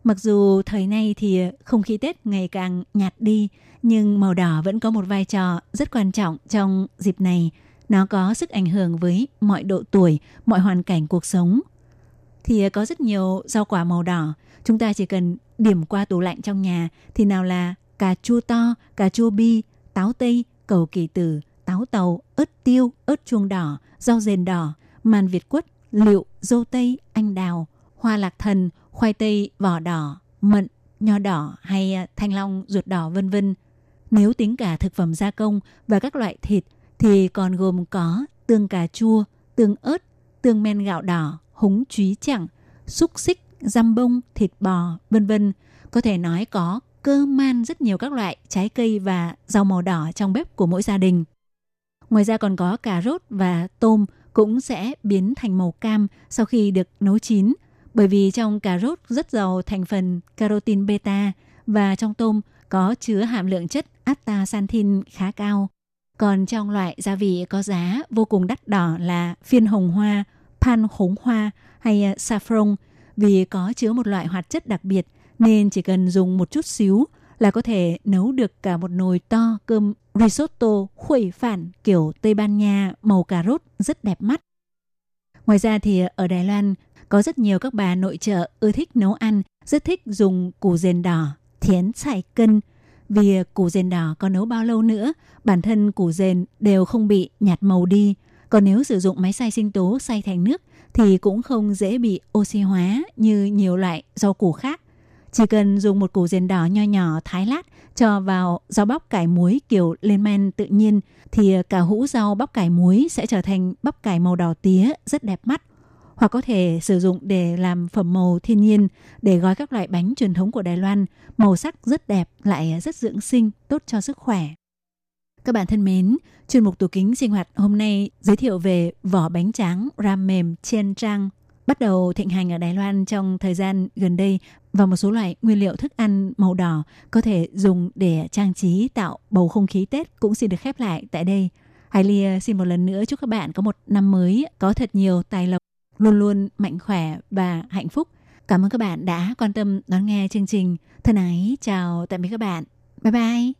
Mặc dù thời nay thì không khí Tết ngày càng nhạt đi, nhưng màu đỏ vẫn có một vai trò rất quan trọng trong dịp này. Nó có sức ảnh hưởng với mọi độ tuổi, mọi hoàn cảnh cuộc sống. Thì có rất nhiều rau quả màu đỏ, chúng ta chỉ cần điểm qua tủ lạnh trong nhà thì nào là cà chua to, cà chua bi, táo tây, cầu kỳ tử, táo tàu, ớt tiêu, ớt chuông đỏ, rau rền đỏ, màn Việt quất, liệu, dâu tây, anh đào, hoa lạc thần, khoai tây vỏ đỏ, mận, nho đỏ hay à, thanh long ruột đỏ vân vân. Nếu tính cả thực phẩm gia công và các loại thịt thì còn gồm có tương cà chua, tương ớt, tương men gạo đỏ, húng chúy chẳng, xúc xích, răm bông, thịt bò, vân vân. Có thể nói có cơ man rất nhiều các loại trái cây và rau màu đỏ trong bếp của mỗi gia đình. Ngoài ra còn có cà rốt và tôm cũng sẽ biến thành màu cam sau khi được nấu chín bởi vì trong cà rốt rất giàu thành phần carotin beta và trong tôm có chứa hàm lượng chất astaxanthin khá cao. Còn trong loại gia vị có giá vô cùng đắt đỏ là phiên hồng hoa, pan hống hoa hay saffron vì có chứa một loại hoạt chất đặc biệt nên chỉ cần dùng một chút xíu là có thể nấu được cả một nồi to cơm risotto khuẩy phản kiểu Tây Ban Nha màu cà rốt rất đẹp mắt. Ngoài ra thì ở Đài Loan có rất nhiều các bà nội trợ ưa thích nấu ăn, rất thích dùng củ dền đỏ, thiến xài cân. Vì củ dền đỏ có nấu bao lâu nữa, bản thân củ dền đều không bị nhạt màu đi. Còn nếu sử dụng máy xay sinh tố xay thành nước thì cũng không dễ bị oxy hóa như nhiều loại rau củ khác. Chỉ cần dùng một củ dền đỏ nho nhỏ thái lát cho vào rau bóc cải muối kiểu lên men tự nhiên thì cả hũ rau bóc cải muối sẽ trở thành bắp cải màu đỏ tía rất đẹp mắt hoặc có thể sử dụng để làm phẩm màu thiên nhiên để gói các loại bánh truyền thống của Đài Loan, màu sắc rất đẹp lại rất dưỡng sinh, tốt cho sức khỏe. Các bạn thân mến, chuyên mục tủ kính sinh hoạt hôm nay giới thiệu về vỏ bánh tráng ram mềm chiên trang bắt đầu thịnh hành ở Đài Loan trong thời gian gần đây và một số loại nguyên liệu thức ăn màu đỏ có thể dùng để trang trí tạo bầu không khí Tết cũng xin được khép lại tại đây. Hải Ly xin một lần nữa chúc các bạn có một năm mới có thật nhiều tài lộc luôn luôn mạnh khỏe và hạnh phúc. Cảm ơn các bạn đã quan tâm đón nghe chương trình. Thân ái, chào tạm biệt các bạn. Bye bye.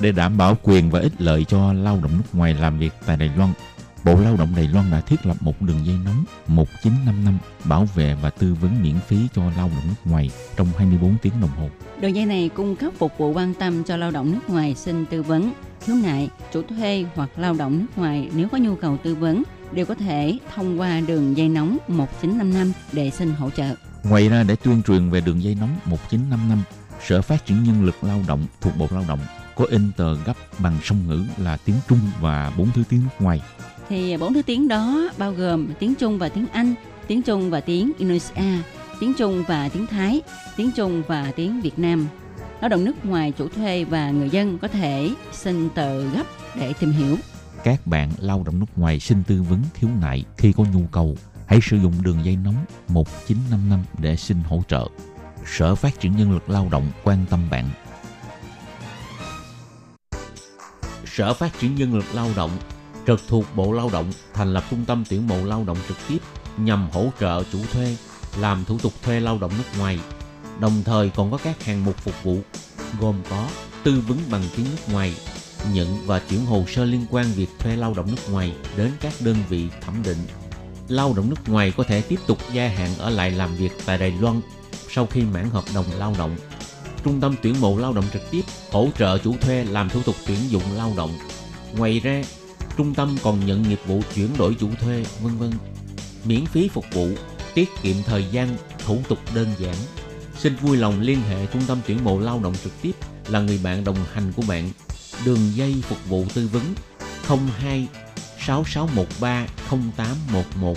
Để đảm bảo quyền và ích lợi cho lao động nước ngoài làm việc tại Đài Loan, Bộ Lao động Đài Loan đã thiết lập một đường dây nóng 1955 bảo vệ và tư vấn miễn phí cho lao động nước ngoài trong 24 tiếng đồng hồ. Đường dây này cung cấp phục vụ quan tâm cho lao động nước ngoài xin tư vấn, khiếu nại, chủ thuê hoặc lao động nước ngoài nếu có nhu cầu tư vấn đều có thể thông qua đường dây nóng 1955 để xin hỗ trợ. Ngoài ra để tuyên truyền về đường dây nóng 1955, Sở Phát triển Nhân lực Lao động thuộc Bộ Lao động có in tờ gấp bằng song ngữ là tiếng Trung và bốn thứ tiếng nước ngoài. Thì bốn thứ tiếng đó bao gồm tiếng Trung và tiếng Anh, tiếng Trung và tiếng Indonesia, tiếng Trung và tiếng Thái, tiếng Trung và tiếng Việt Nam. Lao động nước ngoài chủ thuê và người dân có thể xin tờ gấp để tìm hiểu. Các bạn lao động nước ngoài xin tư vấn khiếu nại khi có nhu cầu, hãy sử dụng đường dây nóng 1955 để xin hỗ trợ. Sở Phát triển Nhân lực Lao động quan tâm bạn. Sở Phát triển Nhân lực Lao động trực thuộc Bộ Lao động thành lập trung tâm tuyển mộ lao động trực tiếp nhằm hỗ trợ chủ thuê làm thủ tục thuê lao động nước ngoài. Đồng thời còn có các hạng mục phục vụ gồm có tư vấn bằng tiếng nước ngoài, nhận và chuyển hồ sơ liên quan việc thuê lao động nước ngoài đến các đơn vị thẩm định. Lao động nước ngoài có thể tiếp tục gia hạn ở lại làm việc tại Đài Loan sau khi mãn hợp đồng lao động. Trung tâm tuyển mộ lao động trực tiếp hỗ trợ chủ thuê làm thủ tục tuyển dụng lao động. Ngoài ra, trung tâm còn nhận nghiệp vụ chuyển đổi chủ thuê, vân vân. Miễn phí phục vụ, tiết kiệm thời gian, thủ tục đơn giản. Xin vui lòng liên hệ trung tâm tuyển mộ lao động trực tiếp là người bạn đồng hành của bạn. Đường dây phục vụ tư vấn 02 6613 0811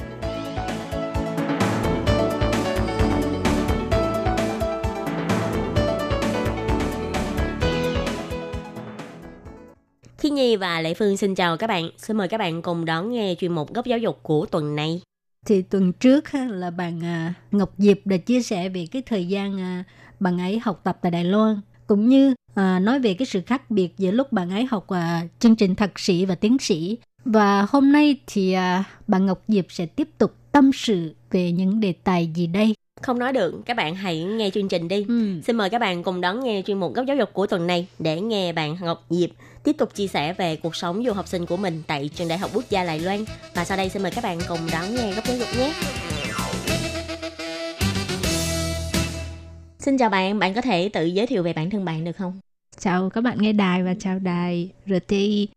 Nhi và Lệ Phương xin chào các bạn. Xin mời các bạn cùng đón nghe chuyên mục góc giáo dục của tuần này. Thì tuần trước là bạn à, Ngọc Diệp đã chia sẻ về cái thời gian à, bạn ấy học tập tại Đài Loan cũng như à, nói về cái sự khác biệt giữa lúc bạn ấy học chương trình thạc sĩ và tiến sĩ. Và hôm nay thì bạn Ngọc Diệp sẽ tiếp tục tâm sự về những đề tài gì đây? Không nói được, các bạn hãy nghe chương trình đi. Ừ. Xin mời các bạn cùng đón nghe chuyên mục góc giáo dục của tuần này để nghe bạn Ngọc Diệp tiếp tục chia sẻ về cuộc sống du học sinh của mình tại trường Đại học Quốc gia Đài Loan. Và sau đây xin mời các bạn cùng đón nghe góc giáo dục nhé. Xin chào bạn, bạn có thể tự giới thiệu về bản thân bạn được không? Chào các bạn nghe đài và chào đài RTI.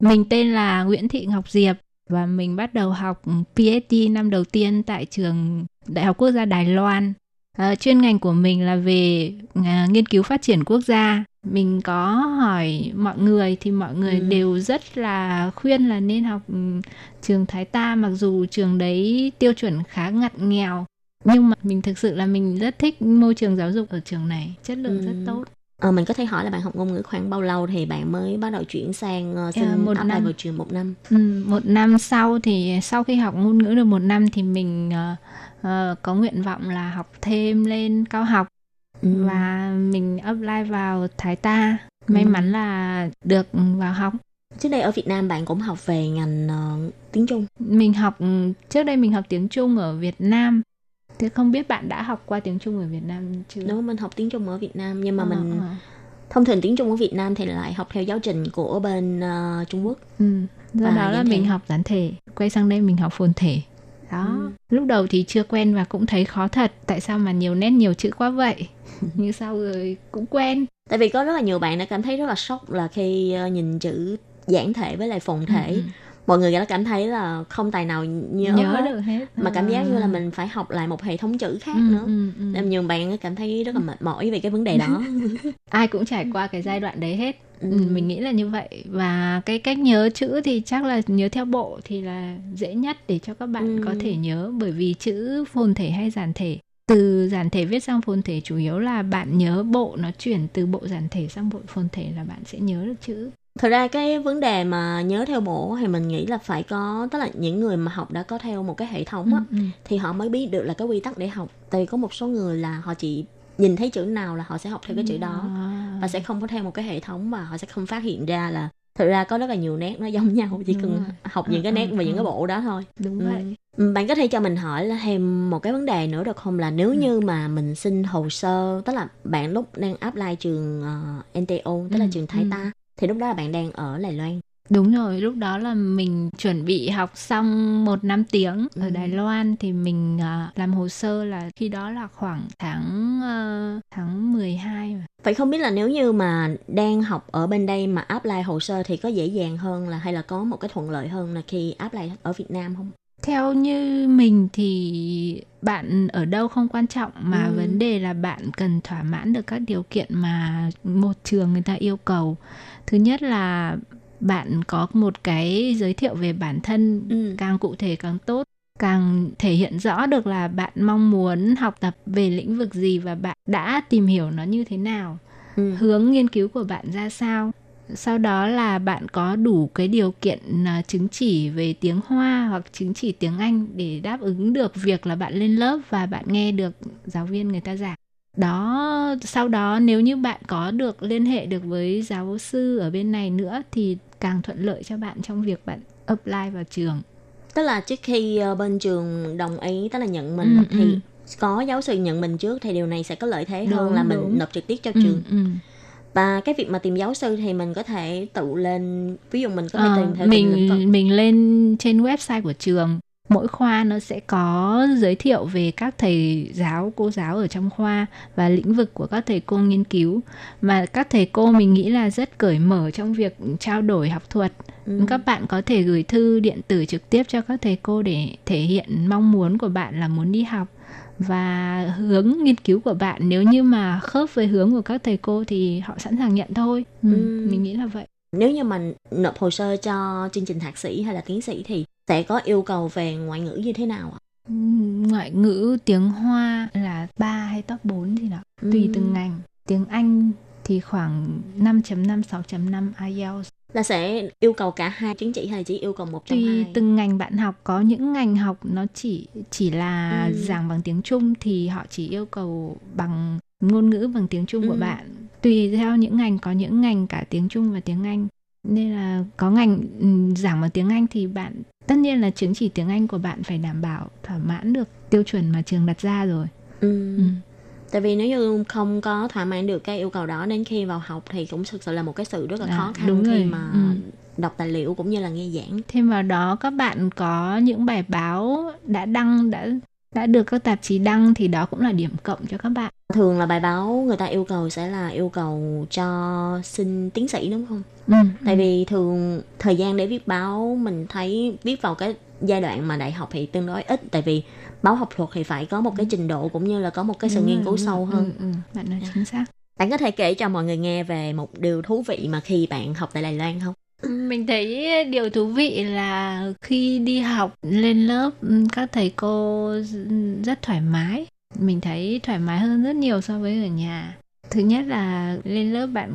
Mình tên là Nguyễn Thị Ngọc Diệp và mình bắt đầu học PhD năm đầu tiên tại trường Đại học Quốc gia Đài Loan. À, chuyên ngành của mình là về à, nghiên cứu phát triển quốc gia. Mình có hỏi mọi người thì mọi người Ừ. đều rất là khuyên là nên học ừ, trường Thái Ta mặc dù trường đấy tiêu chuẩn khá ngặt nghèo. Nhưng mà mình thực sự là mình rất thích môi trường giáo dục ở trường này, chất lượng Ừ. rất tốt. Ờ, mình có thể hỏi là bạn học ngôn ngữ khoảng bao lâu thì bạn mới bắt đầu chuyển sang uh, xin À, một apply năm. vào trường một năm? Ừ, một năm sau thì sau khi học ngôn ngữ được một năm thì mình ờ, ờ, có nguyện vọng là học thêm lên cao học Ừ. và mình apply vào Thái Ta. May Ừ. mắn là được vào học. Trước đây ở Việt Nam bạn cũng học về ngành ờ, tiếng Trung. Mình học trước đây mình học tiếng Trung ở Việt Nam. Thế không biết bạn đã học qua tiếng Trung ở Việt Nam chưa? Nếu mình học tiếng Trung ở Việt Nam nhưng mà Ờ, mình ờ. thông thường tiếng Trung ở Việt Nam thì lại học theo giáo trình của bên ờ, Trung Quốc. Ừ. Do Và đó là thể. mình học giản thể, quay sang đây mình học phồn thể. Đó, Ừ. lúc đầu thì chưa quen và cũng thấy khó thật, tại sao mà nhiều nét nhiều chữ quá vậy? [laughs] Nhưng sau rồi cũng quen. Tại vì có rất là nhiều bạn đã cảm thấy rất là sốc là khi ờ, nhìn chữ giản thể với lại phồn thể. Ừ, Mọi người đã cảm thấy là không tài nào nhớ, nhớ hết. được hết. Mà cảm giác như là À. mình phải học lại một hệ thống chữ khác Ừ, nữa. ừ, ừ. Nên nhiều bạn cảm thấy rất là mệt mỏi về cái vấn đề đó. [laughs] Ai cũng trải qua cái giai đoạn đấy hết. Ừ. Mình nghĩ là như vậy và cái cách nhớ chữ thì chắc là nhớ theo bộ thì là dễ nhất để cho các bạn Ừ. có thể nhớ bởi vì chữ phồn thể hay giản thể từ giản thể viết sang phồn thể chủ yếu là bạn nhớ bộ nó chuyển từ bộ giản thể sang bộ phồn thể là bạn sẽ nhớ được chữ Thật ra cái vấn đề mà nhớ theo bộ thì mình nghĩ là phải có tức là những người mà học đã có theo một cái hệ thống á Ừ, ừ. thì họ mới biết được là cái quy tắc để học. Tại vì có một số người là họ chỉ nhìn thấy chữ nào là họ sẽ học theo cái chữ đó À. và sẽ không có theo một cái hệ thống và họ sẽ không phát hiện ra là thực ra có rất là nhiều nét nó giống [laughs] nhau chỉ Đúng cần rồi. học những cái Ừ, nét ừ, và những ừ. cái bộ đó thôi. đúng Ừ. vậy Ừ, Bạn có thể cho mình hỏi là thêm một cái vấn đề nữa được không là nếu Ừ. như mà mình xin hồ sơ tức là bạn lúc đang apply trường ờ, NTO tức là Ừ, trường Thái ừ. Ta thì lúc đó là bạn đang ở Đài Loan. Đúng rồi, lúc đó là mình chuẩn bị học xong một năm tiếng ở Ừ. Đài Loan thì mình à, làm hồ sơ là khi đó là khoảng tháng ờ, tháng 12 mà. Vậy không biết là nếu như mà đang học ở bên đây mà apply hồ sơ thì có dễ dàng hơn là hay là có một cái thuận lợi hơn là khi apply ở Việt Nam không? Theo như mình thì bạn ở đâu không quan trọng mà Ừ. vấn đề là bạn cần thỏa mãn được các điều kiện mà một trường người ta yêu cầu. Thứ nhất là bạn có một cái giới thiệu về bản thân Ừ. càng cụ thể càng tốt càng thể hiện rõ được là bạn mong muốn học tập về lĩnh vực gì và bạn đã tìm hiểu nó như thế nào Ừ. hướng nghiên cứu của bạn ra sao sau đó là bạn có đủ cái điều kiện à, chứng chỉ về tiếng hoa hoặc chứng chỉ tiếng anh để đáp ứng được việc là bạn lên lớp và bạn nghe được giáo viên người ta giảng đó sau đó nếu như bạn có được liên hệ được với giáo sư ở bên này nữa thì càng thuận lợi cho bạn trong việc bạn apply vào trường Tức là trước khi ờ, bên trường đồng ý tức là nhận mình Ừ, thì ừ. có giáo sư nhận mình trước thì điều này sẽ có lợi thế hơn Đúng, là mình đúng. nộp trực tiếp cho Ừ, trường. ừ. Và cái việc mà tìm giáo sư thì mình có thể tự lên ví dụ mình có thể Ờ, tìm theo lĩnh vực. mình mình lên trên website của trường mỗi khoa nó sẽ có giới thiệu về các thầy giáo cô giáo ở trong khoa và lĩnh vực của các thầy cô nghiên cứu. Mà các thầy cô mình nghĩ là rất cởi mở trong việc trao đổi học thuật. Ừ. các bạn có thể gửi thư điện tử trực tiếp cho các thầy cô để thể hiện mong muốn của bạn là muốn đi học. Và hướng nghiên cứu của bạn nếu như mà khớp với hướng của các thầy cô thì họ sẵn sàng nhận thôi. Ừ, Ừ. mình nghĩ là vậy. Nếu như mình nộp hồ sơ cho chương trình thạc sĩ hay là tiến sĩ thì sẽ có yêu cầu về ngoại ngữ như thế nào ạ? Ừ, ngoại ngữ tiếng Hoa là 3 hay top 4 gì đó tùy Ừ. từng ngành tiếng Anh thì khoảng 5.5 6.5 IELTS Là sẽ yêu cầu cả hai chứng chỉ hay chỉ yêu cầu một trong tùy hai? từng ngành bạn học có những ngành học nó chỉ chỉ là Ừ. giảng bằng tiếng Trung thì họ chỉ yêu cầu bằng ngôn ngữ bằng tiếng Trung của Ừ. bạn tùy theo những ngành có những ngành cả tiếng Trung và tiếng Anh nên là có ngành ừm, giảng bằng tiếng Anh thì bạn tất nhiên là chứng chỉ tiếng Anh của bạn phải đảm bảo thỏa mãn được tiêu chuẩn mà trường đặt ra rồi Ừ. Ừ. Tại vì nếu như không có thỏa mãn được cái yêu cầu đó đến khi vào học thì cũng thực sự là một cái sự rất là À, khó khăn đúng khi rồi. mà Ừ. đọc tài liệu cũng như là nghe giảng. thêm vào đó các bạn có những bài báo đã đăng đã đã được các tạp chí đăng thì đó cũng là điểm cộng cho các bạn Thường là bài báo người ta yêu cầu sẽ là yêu cầu cho xin tiến sĩ đúng không? ừ. Tại vì thường thời gian để viết báo mình thấy viết vào cái giai đoạn mà đại học thì tương đối ít tại vì báo học thuật thì phải có một cái trình độ cũng như là có một cái sự Đúng nghiên rồi, cứu sâu rồi. hơn. ừ, ừ. bạn nói chính xác Bạn có thể kể cho mọi người nghe về một điều thú vị mà khi bạn học tại Đài Loan không? mình thấy điều thú vị là khi đi học lên lớp ừ, các thầy cô rất thoải mái mình thấy thoải mái hơn rất nhiều so với ở nhà thứ nhất là lên lớp bạn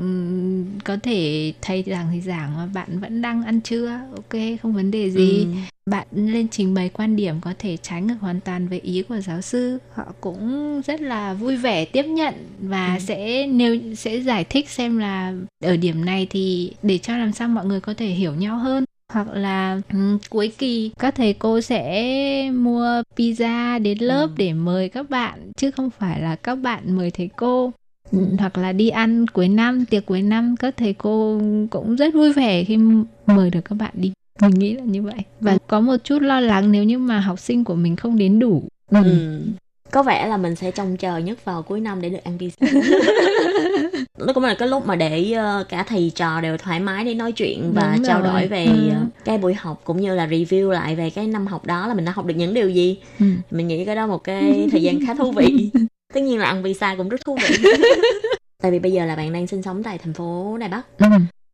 có thể thầy giảng thì giảng mà bạn vẫn đang ăn trưa ok không vấn đề gì Ừ. bạn lên trình bày quan điểm có thể trái ngược hoàn toàn với ý của giáo sư họ cũng rất là vui vẻ tiếp nhận và Ừ. sẽ nêu sẽ giải thích xem là ở điểm này thì để cho làm sao mọi người có thể hiểu nhau hơn hoặc là ừm, cuối kỳ các thầy cô sẽ mua pizza đến lớp Ừ. để mời các bạn chứ không phải là các bạn mời thầy cô Ừ, hoặc là đi ăn cuối năm tiệc cuối năm các thầy cô cũng rất vui vẻ khi mời được các bạn đi mình nghĩ là như vậy và có một chút lo lắng nếu như mà học sinh của mình không đến đủ ừ. Ừ. Có vẻ là mình sẽ trông chờ nhất vào cuối năm để được ăn pizza. [laughs] Nó cũng là cái lúc mà để ờ, cả thầy trò đều thoải mái để nói chuyện và Đúng trao rồi. đổi về Ừ. ờ, cái buổi học cũng như là review lại về cái năm học đó là mình đã học được những điều gì. Ừ. Mình nghĩ cái đó một cái thời gian khá thú vị. [laughs] Tất nhiên là ăn visa cũng rất thú vị. [laughs] Tại vì bây giờ là bạn đang sinh sống tại thành phố Đài Bắc.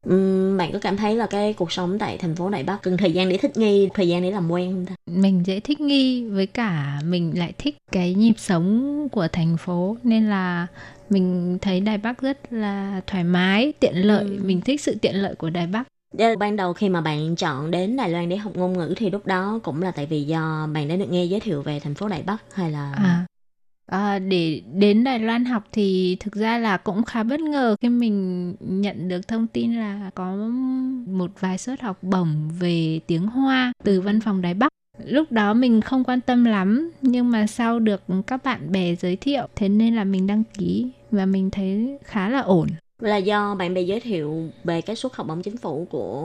Ừ. Bạn có cảm thấy là cái cuộc sống tại thành phố Đài Bắc cần thời gian để thích nghi, thời gian để làm quen không ta? mình dễ thích nghi với cả mình lại thích cái nhịp sống của thành phố nên là mình thấy Đài Bắc rất là thoải mái, tiện lợi. Ừ. Mình thích sự tiện lợi của Đài Bắc. Để ban đầu khi mà bạn chọn đến Đài Loan để học ngôn ngữ thì lúc đó cũng là tại vì do bạn đã được nghe giới thiệu về thành phố Đài Bắc hay là À, à, để đến Đài Loan học thì thực ra là cũng khá bất ngờ khi mình nhận được thông tin là có một vài suất học bổng về tiếng Hoa từ văn phòng Đài Bắc. Lúc đó mình không quan tâm lắm nhưng mà sau được các bạn bè giới thiệu thế nên là mình đăng ký và mình thấy khá là ổn. là do bạn bè giới thiệu về cái suất học bổng chính phủ của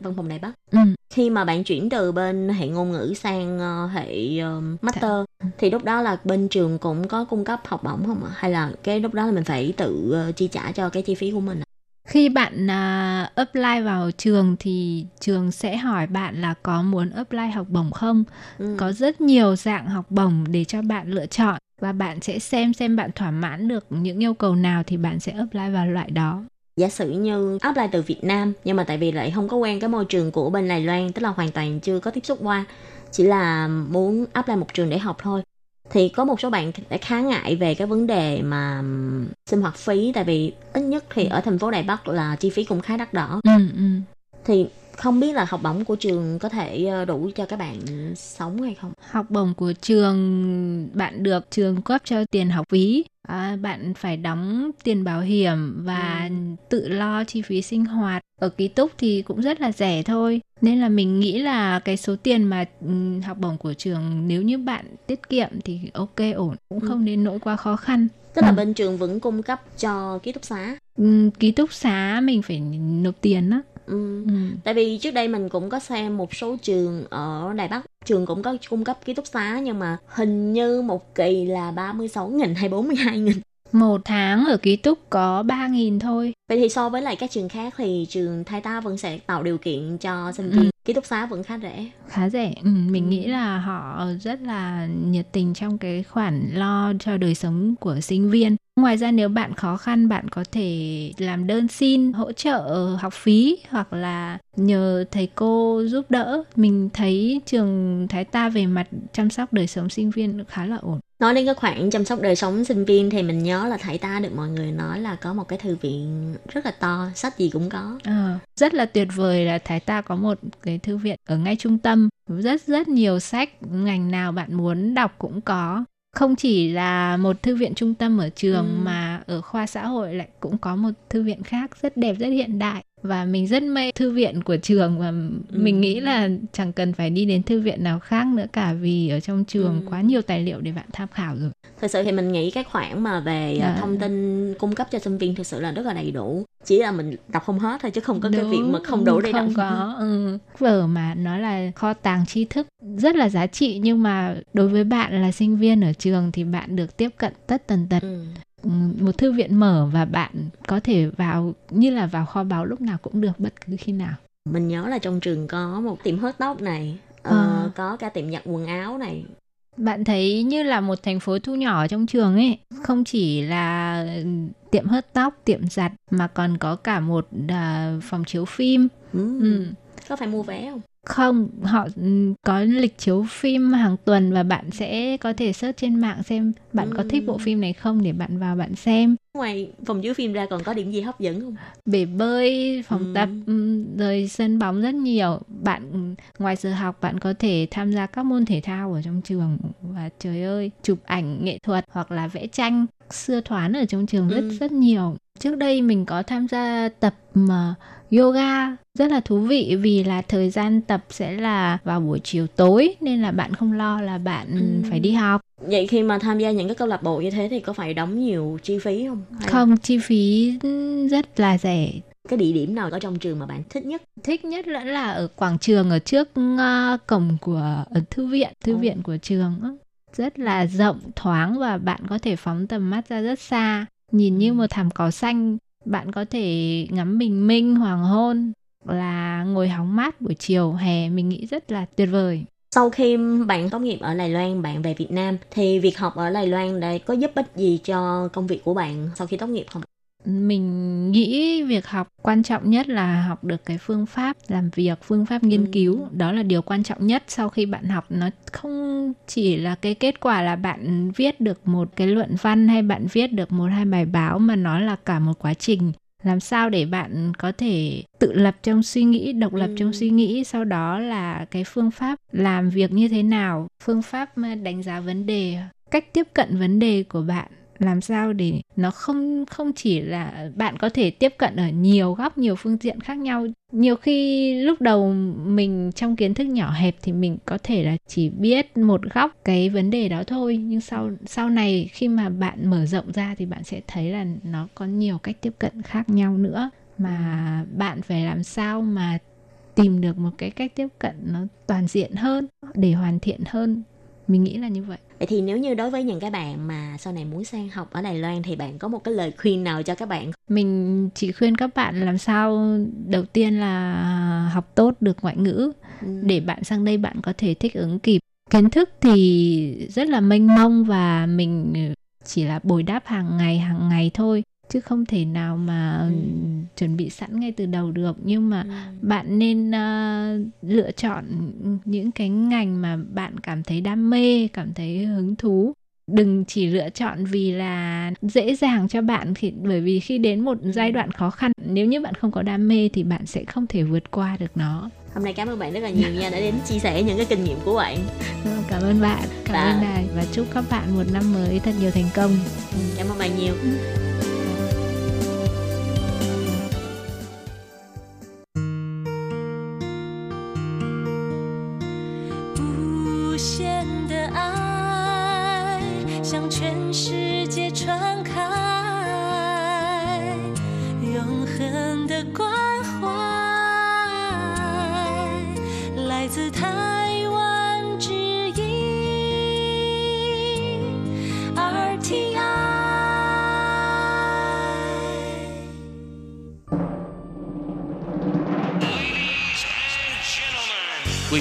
văn phòng Đài Bắc. Ừ. Khi mà bạn chuyển từ bên hệ ngôn ngữ sang ờ, hệ ờ, master thì lúc đó là bên trường cũng có cung cấp học bổng không ạ? Hay là cái lúc đó là mình phải tự ờ, chi trả cho cái chi phí của mình? Khi bạn à, apply vào trường thì trường sẽ hỏi bạn là có muốn apply học bổng không? Ừ. Có rất nhiều dạng học bổng để cho bạn lựa chọn và bạn sẽ xem xem bạn thỏa mãn được những yêu cầu nào thì bạn sẽ apply vào loại đó. giả sử như apply từ Việt Nam nhưng mà tại vì lại không có quen cái môi trường của bên Đài Loan tức là hoàn toàn chưa có tiếp xúc qua chỉ là muốn apply một trường để học thôi thì có một số bạn đã khá ngại về cái vấn đề mà sinh hoạt phí tại vì ít nhất thì ở thành phố Đài Bắc là chi phí cũng khá đắt đỏ Ừ, ừ. thì không biết là học bổng của trường có thể ờ, đủ cho các bạn sống hay không Học bổng của trường bạn được trường cấp cho tiền học phí. À, bạn phải đóng tiền bảo hiểm và tự lo chi phí sinh hoạt. Ở ký túc thì cũng rất là rẻ thôi. Nên là mình nghĩ là cái số tiền mà ừm, học bổng của trường nếu như bạn tiết kiệm thì ok ổn, cũng không đến nỗi quá khó khăn. tức là Ừ. bên trường vẫn cung cấp cho ký túc xá Ừm, ký túc xá mình phải nộp tiền đó. Ừ. Ừ. Tại vì trước đây mình cũng có xem một số trường ở Đài Bắc trường cũng có cung cấp ký túc xá nhưng mà hình như một kỳ là 36.000 hay 42.000 Một tháng ở ký túc có 3.000 thôi. Vậy thì so với lại các trường khác thì trường Thái Ta vẫn sẽ tạo điều kiện cho sinh viên Ừ. ký túc xá vẫn khá rẻ. khá rẻ ừ, mình nghĩ là họ rất là nhiệt tình trong cái khoản lo cho đời sống của sinh viên ngoài ra nếu bạn khó khăn bạn có thể làm đơn xin hỗ trợ học phí hoặc là nhờ thầy cô giúp đỡ. Mình thấy trường thái ta về mặt chăm sóc đời sống sinh viên khá là ổn. Nói đến cái khoản chăm sóc đời sống sinh viên thì mình nhớ là Thái Ta được mọi người nói là có một cái thư viện rất là to, sách gì cũng có. Ờ, rất là tuyệt vời là Thái Ta có một cái thư viện ở ngay trung tâm. Rất rất nhiều sách ngành nào bạn muốn đọc cũng có không chỉ là một thư viện trung tâm ở trường Ừ. mà ở khoa xã hội lại cũng có một thư viện khác rất đẹp rất hiện đại và mình rất mê thư viện của trường và mình nghĩ là chẳng cần phải đi đến thư viện nào khác nữa cả vì ở trong trường Ừ. quá nhiều tài liệu để bạn tham khảo rồi Thực sự thì mình nghĩ cái khoản mà về à, Dạ. thông tin cung cấp cho sinh viên thực sự là rất là đầy đủ. Chỉ là mình đọc không hết thôi chứ không có cái Đúng, việc mà không đủ để đọc. không có ừ. vở mà nó là kho tàng tri thức rất là giá trị nhưng mà đối với bạn là sinh viên ở trường thì bạn được tiếp cận tất tần tật Ừ. Ừ, một thư viện mở và bạn có thể vào như là vào kho báu lúc nào cũng được bất cứ khi nào Mình nhớ là trong trường có một tiệm hớt tóc này, À. ờ, có cả tiệm giặt quần áo này. bạn thấy như là một thành phố thu nhỏ trong trường ấy không chỉ là tiệm hớt tóc tiệm giặt mà còn có cả một à, phòng chiếu phim Ừ. ừ. Có phải mua vé không? Không, họ ừm, có lịch chiếu phim hàng tuần và bạn sẽ có thể search trên mạng xem bạn có thích bộ phim này không để bạn vào bạn xem. Ngoài phòng chiếu phim ra còn có điểm gì hấp dẫn không? Bể bơi, phòng Ừ. tập, rồi sân bóng rất nhiều. Bạn ừm, ngoài giờ học bạn có thể tham gia các môn thể thao ở trong trường và trời ơi, chụp ảnh nghệ thuật hoặc là vẽ tranh xưa thoán ở trong trường rất Ừ. rất nhiều. Trước đây mình có tham gia tập mà yoga rất là thú vị vì là thời gian tập sẽ là vào buổi chiều tối nên là bạn không lo là bạn Ừ. phải đi học. Vậy khi mà tham gia những cái câu lạc bộ như thế thì có phải đóng nhiều chi phí không? Hay Không, chi phí rất là rẻ. Cái địa điểm nào ở trong trường mà bạn thích nhất? thích nhất vẫn là ở quảng trường ở trước ờ, cổng của ở thư viện thư Ồ. viện của trường rất là rộng thoáng và bạn có thể phóng tầm mắt ra rất xa nhìn như một thảm cỏ xanh bạn có thể ngắm bình minh hoàng hôn là ngồi hóng mát buổi chiều hè mình nghĩ rất là tuyệt vời Sau khi bạn tốt nghiệp ở Đài Loan, bạn về Việt Nam thì việc học ở Đài Loan đã có giúp ích gì cho công việc của bạn sau khi tốt nghiệp không? Mình nghĩ việc học quan trọng nhất là học được cái phương pháp làm việc phương pháp nghiên Ừ. cứu đó là điều quan trọng nhất sau khi bạn học nó không chỉ là cái kết quả là bạn viết được một cái luận văn hay bạn viết được một hai bài báo mà nó là cả một quá trình làm sao để bạn có thể tự lập trong suy nghĩ độc lập Ừ. trong suy nghĩ sau đó là cái phương pháp làm việc như thế nào phương pháp mà đánh giá vấn đề cách tiếp cận vấn đề của bạn làm sao để nó không không chỉ là bạn có thể tiếp cận ở nhiều góc, nhiều phương diện khác nhau. Nhiều khi lúc đầu mình trong kiến thức nhỏ hẹp thì mình có thể là chỉ biết một góc cái vấn đề đó thôi. Nhưng sau sau này khi mà bạn mở rộng ra thì bạn sẽ thấy là nó có nhiều cách tiếp cận khác nhau nữa. Mà bạn phải làm sao mà tìm được một cái cách tiếp cận nó toàn diện hơn, để hoàn thiện hơn mình nghĩ là như vậy Vậy thì nếu như đối với những cái bạn mà sau này muốn sang học ở Đài Loan thì bạn có một cái lời khuyên nào cho các bạn? mình chỉ khuyên các bạn làm sao đầu tiên là học tốt được ngoại ngữ Ừ. để bạn sang đây bạn có thể thích ứng kịp kiến thức thì rất là mênh mông và mình chỉ là bồi đáp hàng ngày hàng ngày thôi chứ không thể nào mà Ừ. chuẩn bị sẵn ngay từ đầu được. Nhưng mà Ừ. bạn nên ờ, lựa chọn những cái ngành mà bạn cảm thấy đam mê cảm thấy hứng thú. Đừng chỉ lựa chọn vì là dễ dàng cho bạn thì bởi vì khi đến một giai đoạn khó khăn nếu như bạn không có đam mê thì bạn sẽ không thể vượt qua được nó. Hôm nay cảm ơn bạn rất là nhiều nha đã đến chia sẻ những cái kinh nghiệm của bạn. Vâng, cảm ơn bạn. Cảm Dạ. ơn đài và chúc các bạn một năm mới thật nhiều thành công. Ừ, Cảm ơn bạn nhiều. 无